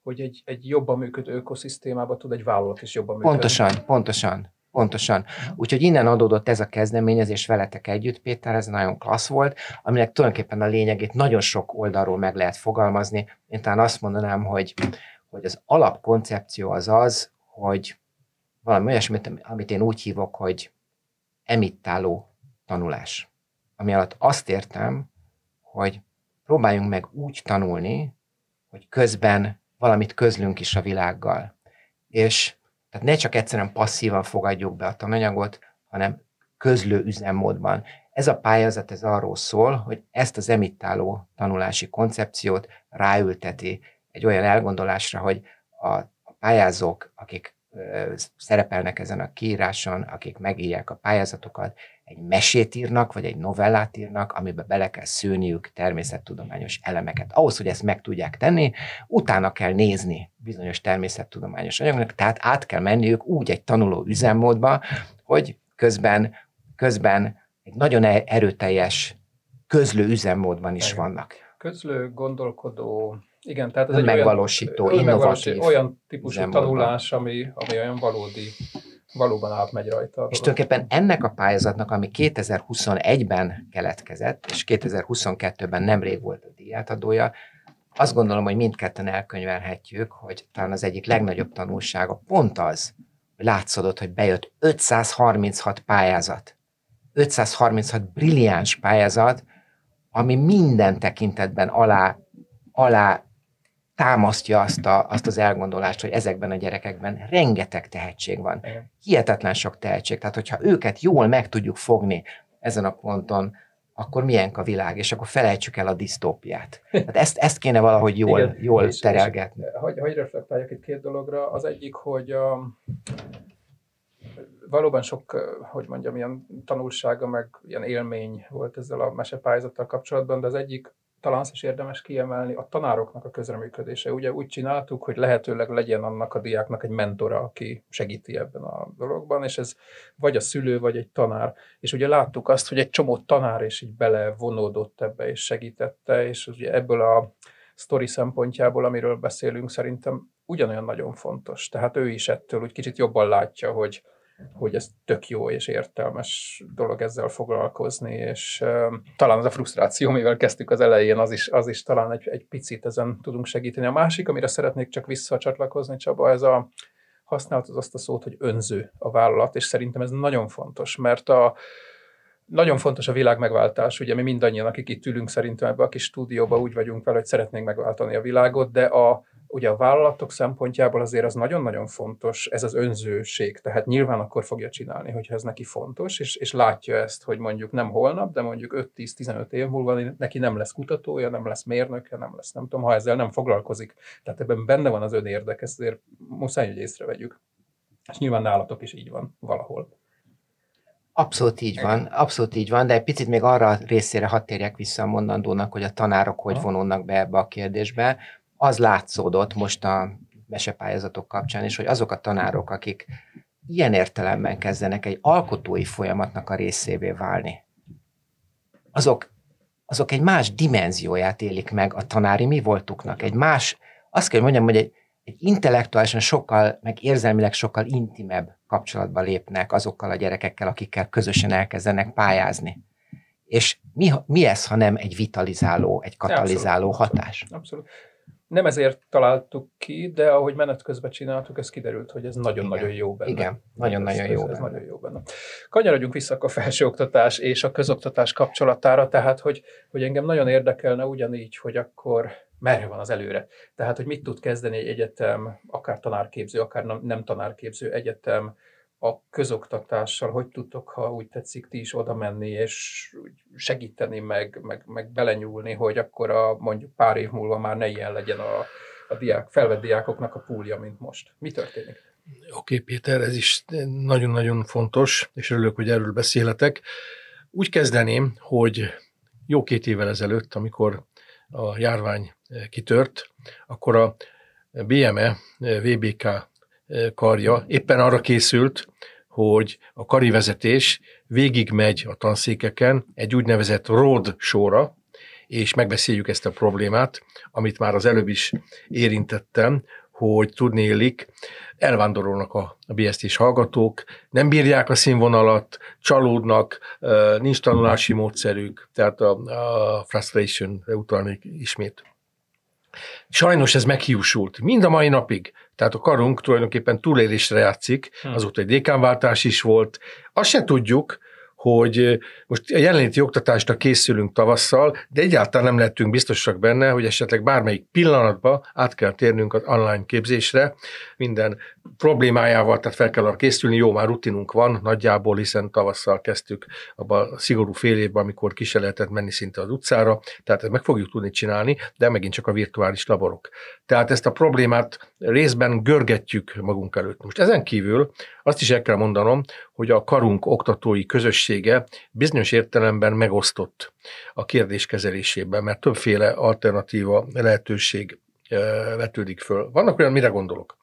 hogy egy, egy jobban működő ökoszisztémában tud egy vállalat is jobban működni. Pontosan, pontosan. Pontosan. Úgyhogy innen adódott ez a kezdeményezés veletek együtt, Péter, ez nagyon klassz volt, aminek tulajdonképpen a lényegét nagyon sok oldalról meg lehet fogalmazni. Én talán azt mondanám, hogy, hogy az alapkoncepció az az, hogy valami olyasmit, amit én úgy hívok, hogy emittáló tanulás. Ami alatt azt értem, hogy próbáljunk meg úgy tanulni, hogy közben valamit közlünk is a világgal. És tehát ne csak egyszerűen passzívan fogadjuk be a tananyagot, hanem közlő üzemmódban. Ez a pályázat ez arról szól, hogy ezt az emittáló tanulási koncepciót ráülteti egy olyan elgondolásra, hogy a, pályázók, akik szerepelnek ezen a kiíráson, akik megírják a pályázatokat, egy mesét írnak, vagy egy novellát írnak, amiben bele kell szőniük természettudományos elemeket. Ahhoz, hogy ezt meg tudják tenni, utána kell nézni bizonyos természettudományos anyagoknak, tehát át kell menniük úgy egy tanuló üzemmódba, hogy közben, közben egy nagyon e- erőteljes közlő üzemmódban is vannak. Közlő, gondolkodó, igen, tehát ez egy megvalósító, olyan, innovatív olyan típusú tanulás, ami, ami olyan valódi valóban átmegy rajta. És tulajdonképpen ennek a pályázatnak, ami 2021-ben keletkezett, és 2022-ben nemrég volt a díjátadója, azt gondolom, hogy mindketten elkönyvelhetjük, hogy talán az egyik legnagyobb tanulsága pont az, hogy látszódott, hogy bejött 536 pályázat. 536 brilliáns pályázat, ami minden tekintetben alá, alá támasztja azt, a, azt az elgondolást, hogy ezekben a gyerekekben rengeteg tehetség van. Hihetetlen sok tehetség. Tehát, hogyha őket jól meg tudjuk fogni ezen a ponton, akkor milyen a világ, és akkor felejtsük el a disztópiát. Tehát ezt, ezt kéne valahogy jól, Igen, jól és, terelgetni. És, hogy, hogy reflektáljak itt két dologra. Az egyik, hogy a, valóban sok, hogy mondjam, ilyen tanulsága, meg ilyen élmény volt ezzel a mesepályázattal kapcsolatban, de az egyik talán azt is érdemes kiemelni, a tanároknak a közreműködése. Ugye úgy csináltuk, hogy lehetőleg legyen annak a diáknak egy mentora, aki segíti ebben a dologban, és ez vagy a szülő, vagy egy tanár. És ugye láttuk azt, hogy egy csomó tanár is így belevonódott ebbe, és segítette, és ugye ebből a sztori szempontjából, amiről beszélünk, szerintem ugyanolyan nagyon fontos. Tehát ő is ettől úgy kicsit jobban látja, hogy hogy ez tök jó és értelmes dolog ezzel foglalkozni, és uh, talán az a frusztráció, amivel kezdtük az elején, az is, az is talán egy, egy picit ezen tudunk segíteni. A másik, amire szeretnék csak visszacsatlakozni, Csaba, ez a használatod azt a szót, hogy önző a vállalat, és szerintem ez nagyon fontos, mert a, nagyon fontos a világ megváltás, ugye mi mindannyian, akik itt ülünk szerintem ebbe a kis stúdióba úgy vagyunk vele, hogy szeretnénk megváltani a világot, de a, ugye a vállalatok szempontjából azért az nagyon-nagyon fontos, ez az önzőség, tehát nyilván akkor fogja csinálni, hogyha ez neki fontos, és, és látja ezt, hogy mondjuk nem holnap, de mondjuk 5-10-15 év múlva neki nem lesz kutatója, nem lesz mérnöke, nem lesz, nem tudom, ha ezzel nem foglalkozik. Tehát ebben benne van az önérdek, ezt azért muszáj, hogy észrevegyük. És nyilván nálatok is így van valahol. Abszolút így van, abszolút így van, de egy picit még arra részére hadd térjek vissza a mondandónak, hogy a tanárok hogy vonulnak be ebbe a kérdésbe, az látszódott most a mesepályázatok kapcsán is, hogy azok a tanárok, akik ilyen értelemben kezdenek egy alkotói folyamatnak a részévé válni, azok, azok egy más dimenzióját élik meg a tanári mi voltuknak. Egy más, azt kell mondjam, hogy egy, egy intellektuálisan sokkal, meg érzelmileg sokkal intimebb kapcsolatba lépnek azokkal a gyerekekkel, akikkel közösen elkezdenek pályázni. És mi, mi ez, ha nem egy vitalizáló, egy katalizáló Abszolút. hatás? Abszolút. Nem ezért találtuk ki, de ahogy menet közben csináltuk, ez kiderült, hogy ez nagyon-nagyon jó benne. Igen, nagyon-nagyon jó, ez, ez nagyon jó benne. Kanyarodjunk vissza a felsőoktatás és a közoktatás kapcsolatára, tehát hogy, hogy engem nagyon érdekelne ugyanígy, hogy akkor merre van az előre. Tehát, hogy mit tud kezdeni egy egyetem, akár tanárképző, akár nem tanárképző egyetem, a közoktatással, hogy tudtok, ha úgy tetszik, ti is oda menni, és segíteni, meg, meg, meg belenyúlni, hogy akkor a, mondjuk pár év múlva már ne ilyen legyen a, a diák, felvett diákoknak a púlja, mint most. Mi történik? Oké, okay, Péter, ez is nagyon-nagyon fontos, és örülök, hogy erről beszéletek. Úgy kezdeném, hogy jó két évvel ezelőtt, amikor a járvány kitört, akkor a BME, VBK karja éppen arra készült, hogy a kari vezetés végigmegy a tanszékeken egy úgynevezett road sorra, és megbeszéljük ezt a problémát, amit már az előbb is érintettem, hogy tudnélik, elvándorolnak a BST-s hallgatók, nem bírják a színvonalat, csalódnak, nincs tanulási módszerük, tehát a, a frustration utalnék ismét. Sajnos ez meghiúsult. Mind a mai napig. Tehát a karunk tulajdonképpen túlélésre játszik, hm. azóta egy dékánváltás is volt. Azt se tudjuk, hogy most a jelenléti oktatásra készülünk tavasszal, de egyáltalán nem lehetünk biztosak benne, hogy esetleg bármelyik pillanatban át kell térnünk az online képzésre, minden problémájával, tehát fel kell arra készülni, jó, már rutinunk van nagyjából, hiszen tavasszal kezdtük abban a szigorú fél évben, amikor ki se lehetett menni szinte az utcára, tehát ezt meg fogjuk tudni csinálni, de megint csak a virtuális laborok. Tehát ezt a problémát részben görgetjük magunk előtt. Most ezen kívül azt is el kell mondanom, hogy a karunk oktatói közössége bizonyos értelemben megosztott a kérdés kezelésében, mert többféle alternatíva lehetőség vetődik föl. Vannak olyan, mire gondolok?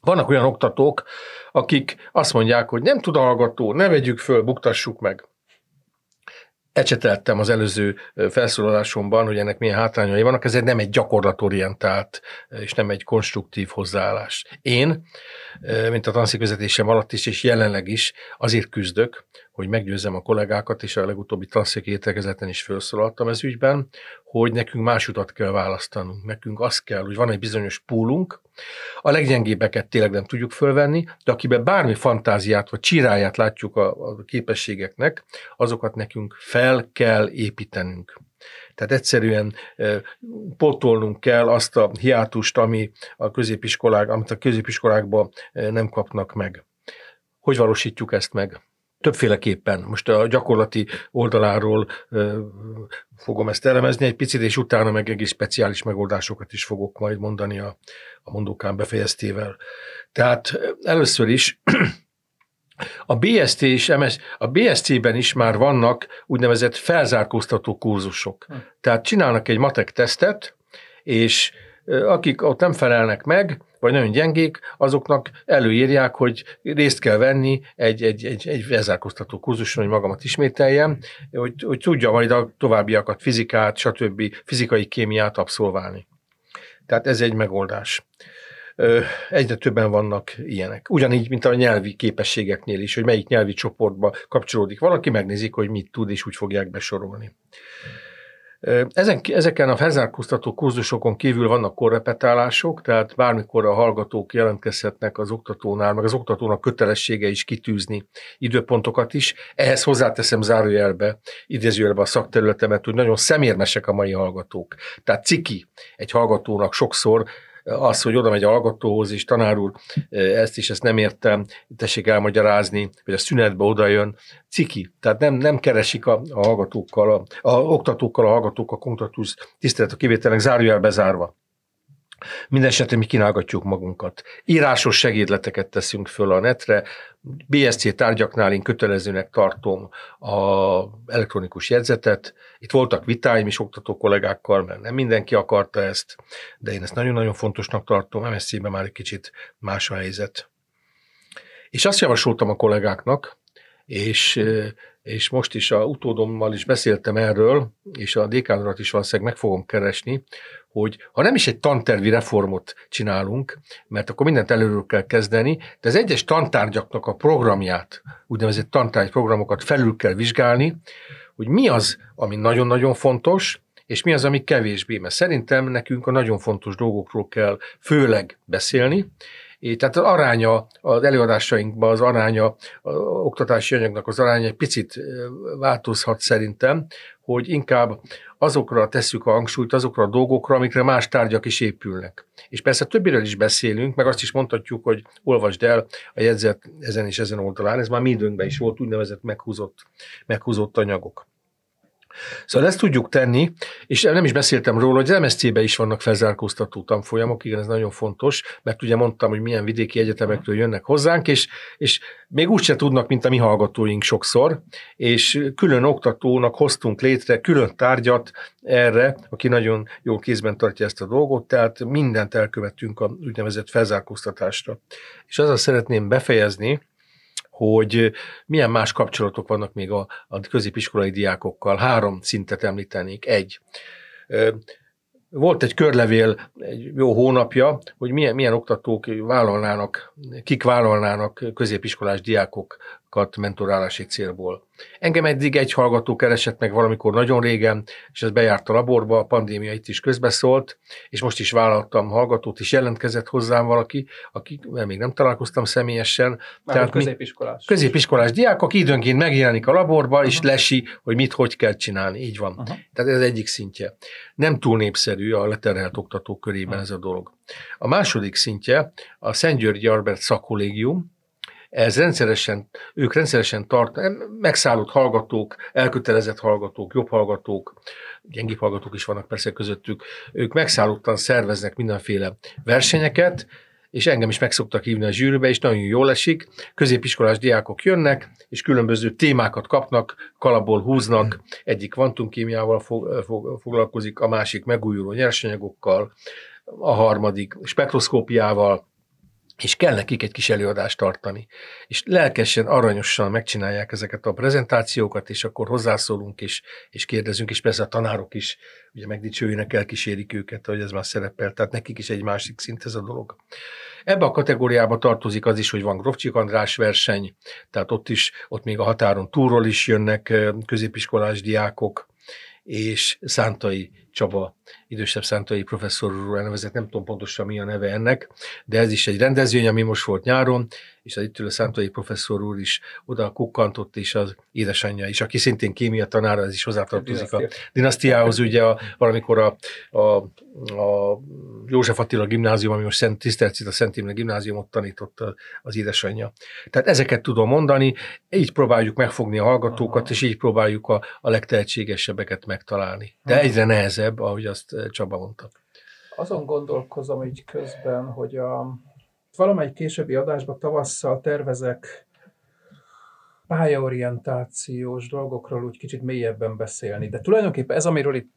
Vannak olyan oktatók, akik azt mondják, hogy nem tud a hallgató, ne vegyük föl, buktassuk meg. Ecseteltem az előző felszólalásomban, hogy ennek milyen hátrányai vannak, ez nem egy gyakorlatorientált és nem egy konstruktív hozzáállás. Én, mint a tanszékvezetésem alatt is, és jelenleg is azért küzdök, hogy meggyőzzem a kollégákat, és a legutóbbi tanszéki értekezeten is felszólaltam ez ügyben, hogy nekünk más utat kell választanunk. Nekünk az kell, hogy van egy bizonyos pólunk, a leggyengébbeket tényleg nem tudjuk fölvenni, de akiben bármi fantáziát vagy csiráját látjuk a, a képességeknek, azokat nekünk fel kell építenünk. Tehát egyszerűen pótolnunk kell azt a hiátust, ami a középiskolák, amit a középiskolákban nem kapnak meg. Hogy valósítjuk ezt meg? Többféleképpen. Most a gyakorlati oldaláról ö, fogom ezt elemezni egy picit, és utána meg egész speciális megoldásokat is fogok majd mondani a, a mondókán befejeztével. Tehát először is a BST és MS, a BST-ben is már vannak úgynevezett felzárkóztató kurzusok. Hm. Tehát csinálnak egy matek tesztet, és akik ott nem felelnek meg, vagy nagyon gyengék, azoknak előírják, hogy részt kell venni egy, egy, egy, egy elzárkóztató kurzuson, hogy magamat ismételjem, hogy, hogy tudja majd a továbbiakat, fizikát, stb. fizikai kémiát abszolválni. Tehát ez egy megoldás. Egyre többen vannak ilyenek. Ugyanígy, mint a nyelvi képességeknél is, hogy melyik nyelvi csoportba kapcsolódik valaki, megnézik, hogy mit tud, és úgy fogják besorolni. Ezen, ezeken a felzárkóztató kurzusokon kívül vannak korrepetálások, tehát bármikor a hallgatók jelentkezhetnek az oktatónál, meg az oktatónak kötelessége is kitűzni időpontokat is. Ehhez hozzáteszem zárójelbe, idézőjelbe a szakterületemet, hogy nagyon szemérmesek a mai hallgatók. Tehát ciki egy hallgatónak sokszor az, hogy oda megy a hallgatóhoz, és tanár úr, ezt is, ezt nem értem, tessék elmagyarázni, vagy a szünetbe oda jön, ciki. Tehát nem, nem keresik a, a hallgatókkal, a, a oktatókkal, a hallgatók a kontaktus tisztelet a kivételnek zárójel bezárva. Minden esetre mi kínálgatjuk magunkat. Írásos segédleteket teszünk föl a netre, BSC tárgyaknál én kötelezőnek tartom a elektronikus jegyzetet. Itt voltak vitáim is oktató kollégákkal, mert nem mindenki akarta ezt, de én ezt nagyon-nagyon fontosnak tartom. MSZ-ben már egy kicsit más a helyzet. És azt javasoltam a kollégáknak, és, és most is a utódommal is beszéltem erről, és a dékánorat is valószínűleg meg fogom keresni, hogy ha nem is egy tantervi reformot csinálunk, mert akkor mindent előről kell kezdeni, de az egyes tantárgyaknak a programját, úgynevezett tantárgy programokat felül kell vizsgálni, hogy mi az, ami nagyon-nagyon fontos, és mi az, ami kevésbé. Mert szerintem nekünk a nagyon fontos dolgokról kell főleg beszélni, tehát az aránya az előadásainkban, az aránya, az oktatási anyagnak az aránya egy picit változhat szerintem, hogy inkább azokra tesszük a hangsúlyt, azokra a dolgokra, amikre más tárgyak is épülnek. És persze többiről is beszélünk, meg azt is mondhatjuk, hogy olvasd el a jegyzet ezen és ezen oldalán, ez már mi időnkben is volt úgynevezett meghúzott, meghúzott anyagok. Szóval ezt tudjuk tenni, és nem is beszéltem róla, hogy az MSZC-be is vannak felzárkóztató tanfolyamok, igen, ez nagyon fontos, mert ugye mondtam, hogy milyen vidéki egyetemekről jönnek hozzánk, és, és még úgy se tudnak, mint a mi hallgatóink sokszor, és külön oktatónak hoztunk létre külön tárgyat erre, aki nagyon jó kézben tartja ezt a dolgot, tehát mindent elkövettünk a úgynevezett felzárkóztatásra. És azzal szeretném befejezni, hogy milyen más kapcsolatok vannak még a, a középiskolai diákokkal. Három szintet említenék. Egy, volt egy körlevél egy jó hónapja, hogy milyen, milyen oktatók vállalnának, kik vállalnának középiskolás diákokat mentorálási célból. Engem eddig egy hallgató keresett meg valamikor nagyon régen, és ez bejárt a laborba, a pandémia itt is közbeszólt, és most is vállaltam hallgatót, és jelentkezett hozzám valaki, aki még nem találkoztam személyesen. Már Tehát középiskolás. Középiskolás diák, aki időnként megjelenik a laborba, és uh-huh. lesi, hogy mit, hogy kell csinálni. Így van. Uh-huh. Tehát ez egyik szintje. Nem túl népszerű a leterhelt oktatók körében uh-huh. ez a dolog. A második szintje a Szent György Albert Szakkollégium, ez rendszeresen, ők rendszeresen tart, megszállott hallgatók, elkötelezett hallgatók, jobb hallgatók, gyengébb hallgatók is vannak persze közöttük, ők megszállottan szerveznek mindenféle versenyeket, és engem is meg szoktak hívni a zsűrbe, és nagyon jól esik. Középiskolás diákok jönnek, és különböző témákat kapnak, kalapból húznak. Egyik kvantumkémiával foglalkozik, a másik megújuló nyersanyagokkal, a harmadik spektroszkópiával, és kell nekik egy kis előadást tartani. És lelkesen, aranyosan megcsinálják ezeket a prezentációkat, és akkor hozzászólunk, és, és kérdezünk, és persze a tanárok is ugye megdicsőjének, elkísérik őket, hogy ez már szerepel, tehát nekik is egy másik szint ez a dolog. Ebbe a kategóriába tartozik az is, hogy van Grovcsik András verseny, tehát ott is, ott még a határon túlról is jönnek középiskolás diákok, és Szántai Csaba, idősebb Szántai professzor elnevezett, nem tudom pontosan mi a neve ennek, de ez is egy rendezvény, ami most volt nyáron, és az itt ülő Szántai professzor úr is oda kukkantott, és az édesanyja is, aki szintén kémia tanára, ez is hozzátartozik a dinasztiához, ugye a, valamikor a, a, a József Attila gimnázium, ami most Szent a Szent Imre gimnáziumot tanított az édesanyja. Tehát ezeket tudom mondani, így próbáljuk megfogni a hallgatókat, és így próbáljuk a, a legtehetségesebbeket megtalálni. De egyre nehezebb, ahogy azt Csaba mondta. Azon gondolkozom így közben, hogy a valamelyik későbbi adásban tavasszal tervezek pályaorientációs dolgokról úgy kicsit mélyebben beszélni. De tulajdonképpen ez, amiről itt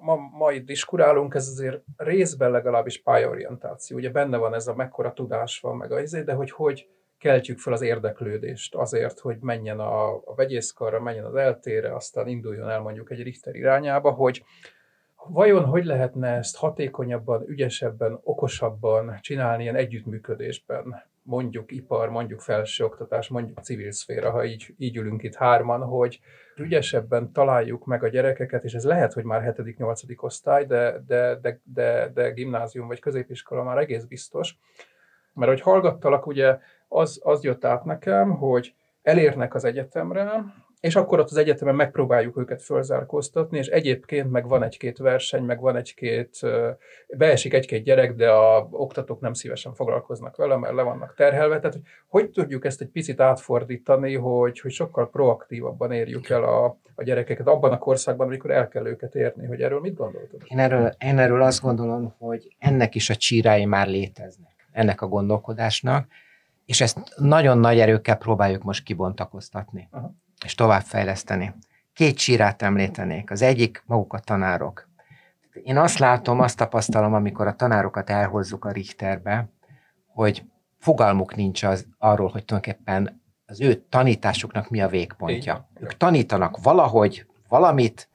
ma, ma itt diskurálunk, ez azért részben legalábbis pályaorientáció. Ugye benne van ez a mekkora tudás van, meg az, de hogy hogy keltjük fel az érdeklődést azért, hogy menjen a, a vegyészkarra, menjen az eltére, aztán induljon el mondjuk egy Richter irányába, hogy Vajon hogy lehetne ezt hatékonyabban, ügyesebben, okosabban csinálni ilyen együttműködésben? Mondjuk ipar, mondjuk felsőoktatás, mondjuk civil szféra, ha így, így ülünk itt hárman, hogy ügyesebben találjuk meg a gyerekeket, és ez lehet, hogy már 7.-8. osztály, de, de, de, de, de gimnázium vagy középiskola már egész biztos. Mert hogy hallgattalak, ugye az, az jött át nekem, hogy elérnek az egyetemre, és akkor ott az egyetemen megpróbáljuk őket fölzárkóztatni, és egyébként meg van egy-két verseny, meg van egy-két, beesik egy-két gyerek, de a oktatók nem szívesen foglalkoznak vele, mert le vannak terhelve. Tehát, hogy, hogy tudjuk ezt egy picit átfordítani, hogy, hogy sokkal proaktívabban érjük el a, a gyerekeket abban a korszakban, amikor el kell őket érni, hogy erről mit gondoltok? Én erről, én erről azt gondolom, hogy ennek is a csírái már léteznek, ennek a gondolkodásnak, és ezt nagyon nagy erőkkel próbáljuk most kibontakoztatni. Aha és továbbfejleszteni. Két sírát említenék. Az egyik maguk a tanárok. Én azt látom, azt tapasztalom, amikor a tanárokat elhozzuk a Richterbe, hogy fogalmuk nincs az, arról, hogy tulajdonképpen az ő tanításuknak mi a végpontja. Így. Ők tanítanak valahogy, valamit,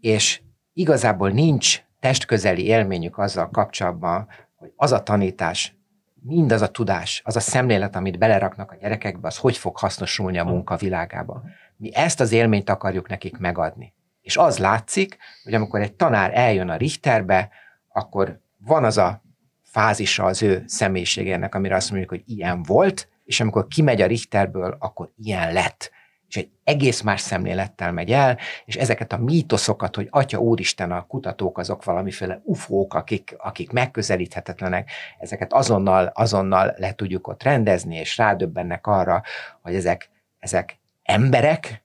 és igazából nincs testközeli élményük azzal kapcsolatban, hogy az a tanítás mindaz a tudás, az a szemlélet, amit beleraknak a gyerekekbe, az hogy fog hasznosulni a munka világába. Mi ezt az élményt akarjuk nekik megadni. És az látszik, hogy amikor egy tanár eljön a Richterbe, akkor van az a fázisa az ő személyiségének, amire azt mondjuk, hogy ilyen volt, és amikor kimegy a Richterből, akkor ilyen lett és egy egész más szemlélettel megy el, és ezeket a mítoszokat, hogy Atya Úristen, a kutatók azok valamiféle ufók, akik, akik megközelíthetetlenek, ezeket azonnal, azonnal le tudjuk ott rendezni, és rádöbbennek arra, hogy ezek, ezek emberek,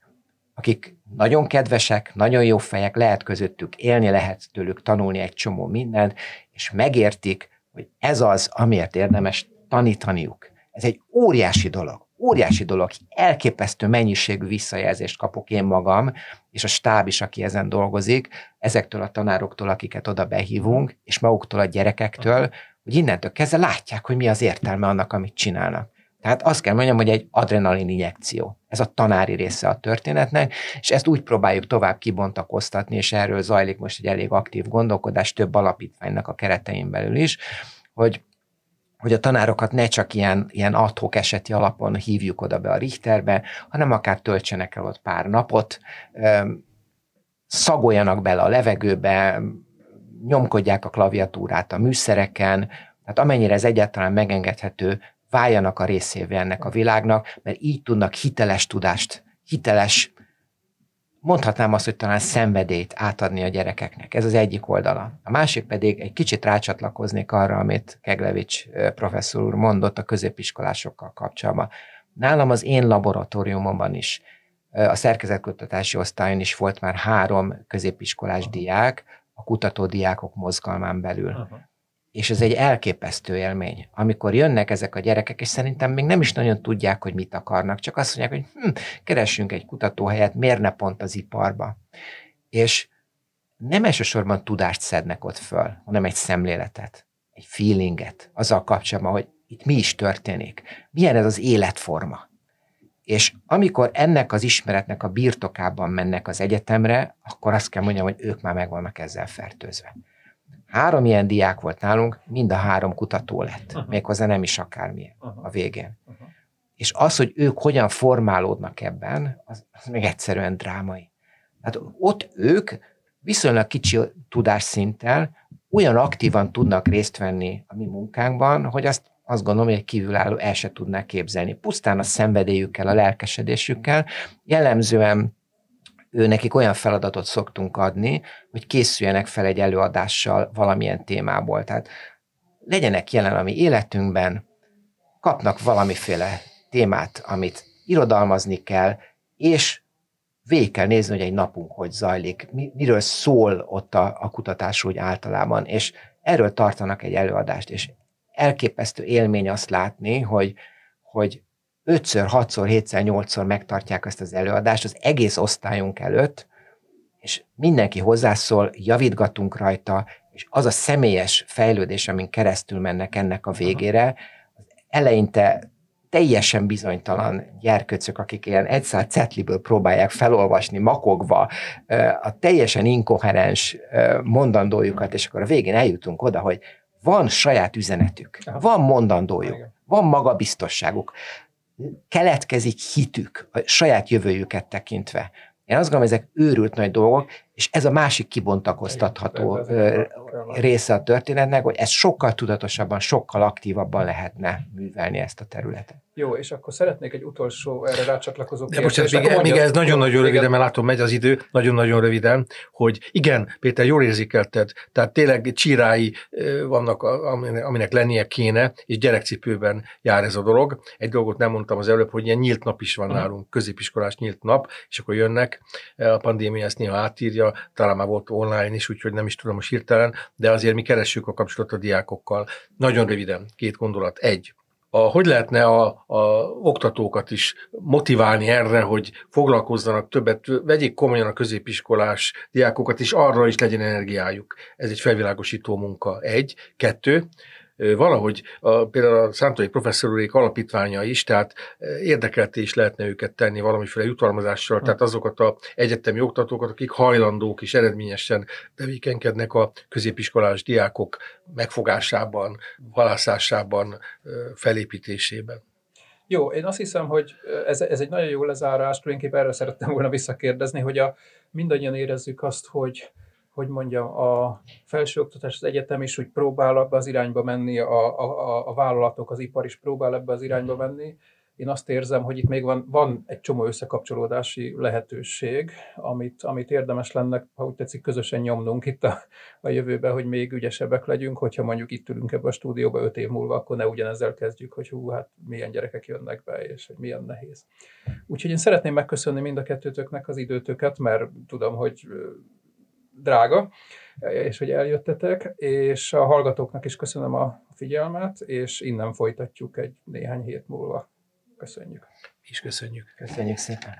akik nagyon kedvesek, nagyon jó fejek, lehet közöttük élni, lehet tőlük tanulni egy csomó mindent, és megértik, hogy ez az, amiért érdemes tanítaniuk. Ez egy óriási dolog óriási dolog, elképesztő mennyiségű visszajelzést kapok én magam, és a stáb is, aki ezen dolgozik, ezektől a tanároktól, akiket oda behívunk, és maguktól a gyerekektől, hogy innentől kezdve látják, hogy mi az értelme annak, amit csinálnak. Tehát azt kell mondjam, hogy egy adrenalin injekció. Ez a tanári része a történetnek, és ezt úgy próbáljuk tovább kibontakoztatni, és erről zajlik most egy elég aktív gondolkodás több alapítványnak a keretein belül is, hogy hogy a tanárokat ne csak ilyen, ilyen adhok eseti alapon hívjuk oda be a Richterbe, hanem akár töltsenek el ott pár napot, szagoljanak bele a levegőbe, nyomkodják a klaviatúrát a műszereken, tehát amennyire ez egyáltalán megengedhető, váljanak a részévé ennek a világnak, mert így tudnak hiteles tudást, hiteles mondhatnám azt, hogy talán szenvedélyt átadni a gyerekeknek. Ez az egyik oldala. A másik pedig egy kicsit rácsatlakoznék arra, amit Keglevics professzor úr mondott a középiskolásokkal kapcsolatban. Nálam az én laboratóriumomban is, a szerkezetkutatási osztályon is volt már három középiskolás diák, a kutató diákok mozgalmán belül. Uh-huh és ez egy elképesztő élmény, amikor jönnek ezek a gyerekek, és szerintem még nem is nagyon tudják, hogy mit akarnak, csak azt mondják, hogy hm, keressünk egy kutatóhelyet, miért ne pont az iparba. És nem elsősorban tudást szednek ott föl, hanem egy szemléletet, egy feelinget azzal kapcsolatban, hogy itt mi is történik, milyen ez az életforma. És amikor ennek az ismeretnek a birtokában mennek az egyetemre, akkor azt kell mondjam, hogy ők már meg vannak ezzel fertőzve. Három ilyen diák volt nálunk, mind a három kutató lett, uh-huh. méghozzá nem is akármilyen uh-huh. a végén. Uh-huh. És az, hogy ők hogyan formálódnak ebben, az, az még egyszerűen drámai. Hát ott ők viszonylag kicsi tudásszinttel olyan aktívan tudnak részt venni a mi munkánkban, hogy azt azt gondolom, hogy egy kívülálló el se tudná képzelni. Pusztán a szenvedélyükkel, a lelkesedésükkel, jellemzően ő nekik olyan feladatot szoktunk adni, hogy készüljenek fel egy előadással valamilyen témából. Tehát legyenek jelen a mi életünkben, kapnak valamiféle témát, amit irodalmazni kell, és végig kell nézni, hogy egy napunk hogy zajlik, miről szól ott a, a kutatás úgy általában, és erről tartanak egy előadást, és elképesztő élmény azt látni, hogy, hogy ötször, hatszor, hétszer, nyolcszor megtartják ezt az előadást az egész osztályunk előtt, és mindenki hozzászól, javítgatunk rajta, és az a személyes fejlődés, amin keresztül mennek ennek a végére, az eleinte teljesen bizonytalan gyerköcök, akik ilyen egy szál cetliből próbálják felolvasni makogva a teljesen inkoherens mondandójukat, és akkor a végén eljutunk oda, hogy van saját üzenetük, van mondandójuk, van magabiztosságuk, keletkezik hitük a saját jövőjüket tekintve. Én azt gondolom, ezek őrült nagy dolgok, és ez a másik kibontakoztatható része a történetnek, hogy ez sokkal tudatosabban, sokkal aktívabban lehetne művelni ezt a területet. Jó, és akkor szeretnék egy utolsó erre rácsatlakozó De most ez még, még ez nagyon-nagyon röviden, mert látom, megy az idő, nagyon-nagyon röviden, hogy igen, Péter, jól érzékelted, tehát tényleg csírái vannak, aminek lennie kéne, és gyerekcipőben jár ez a dolog. Egy dolgot nem mondtam az előbb, hogy ilyen nyílt nap is van nálunk, középiskolás nyílt nap, és akkor jönnek, a pandémia ezt néha átírja, talán már volt online is, úgyhogy nem is tudom most hirtelen, de azért mi keressük a kapcsolatot a diákokkal. Nagyon röviden, két gondolat. Egy, a, hogy lehetne a, a oktatókat is motiválni erre, hogy foglalkozzanak többet, vegyék komolyan a középiskolás diákokat, és arra is legyen energiájuk. Ez egy felvilágosító munka. Egy. Kettő, valahogy a, például a Szántói professzorulék alapítványa is, tehát érdekelté is lehetne őket tenni valamiféle jutalmazással, tehát azokat a egyetemi oktatókat, akik hajlandók és eredményesen tevékenykednek a középiskolás diákok megfogásában, halászásában, felépítésében. Jó, én azt hiszem, hogy ez, ez egy nagyon jó lezárás, tulajdonképpen erre szerettem volna visszakérdezni, hogy a, mindannyian érezzük azt, hogy, hogy mondjam, a felsőoktatás, az egyetem is úgy próbál ebbe az irányba menni, a, a, a vállalatok, az ipar is próbál ebbe az irányba menni, én azt érzem, hogy itt még van, van egy csomó összekapcsolódási lehetőség, amit, amit érdemes lenne, ha úgy tetszik, közösen nyomnunk itt a, a jövőben, hogy még ügyesebbek legyünk, hogyha mondjuk itt ülünk ebbe a stúdióba öt év múlva, akkor ne ugyanezzel kezdjük, hogy hú, hát milyen gyerekek jönnek be, és hogy milyen nehéz. Úgyhogy én szeretném megköszönni mind a kettőtöknek az időtöket, mert tudom, hogy drága, és hogy eljöttetek, és a hallgatóknak is köszönöm a figyelmet, és innen folytatjuk egy néhány hét múlva. Köszönjük. És köszönjük. Köszönjük szépen.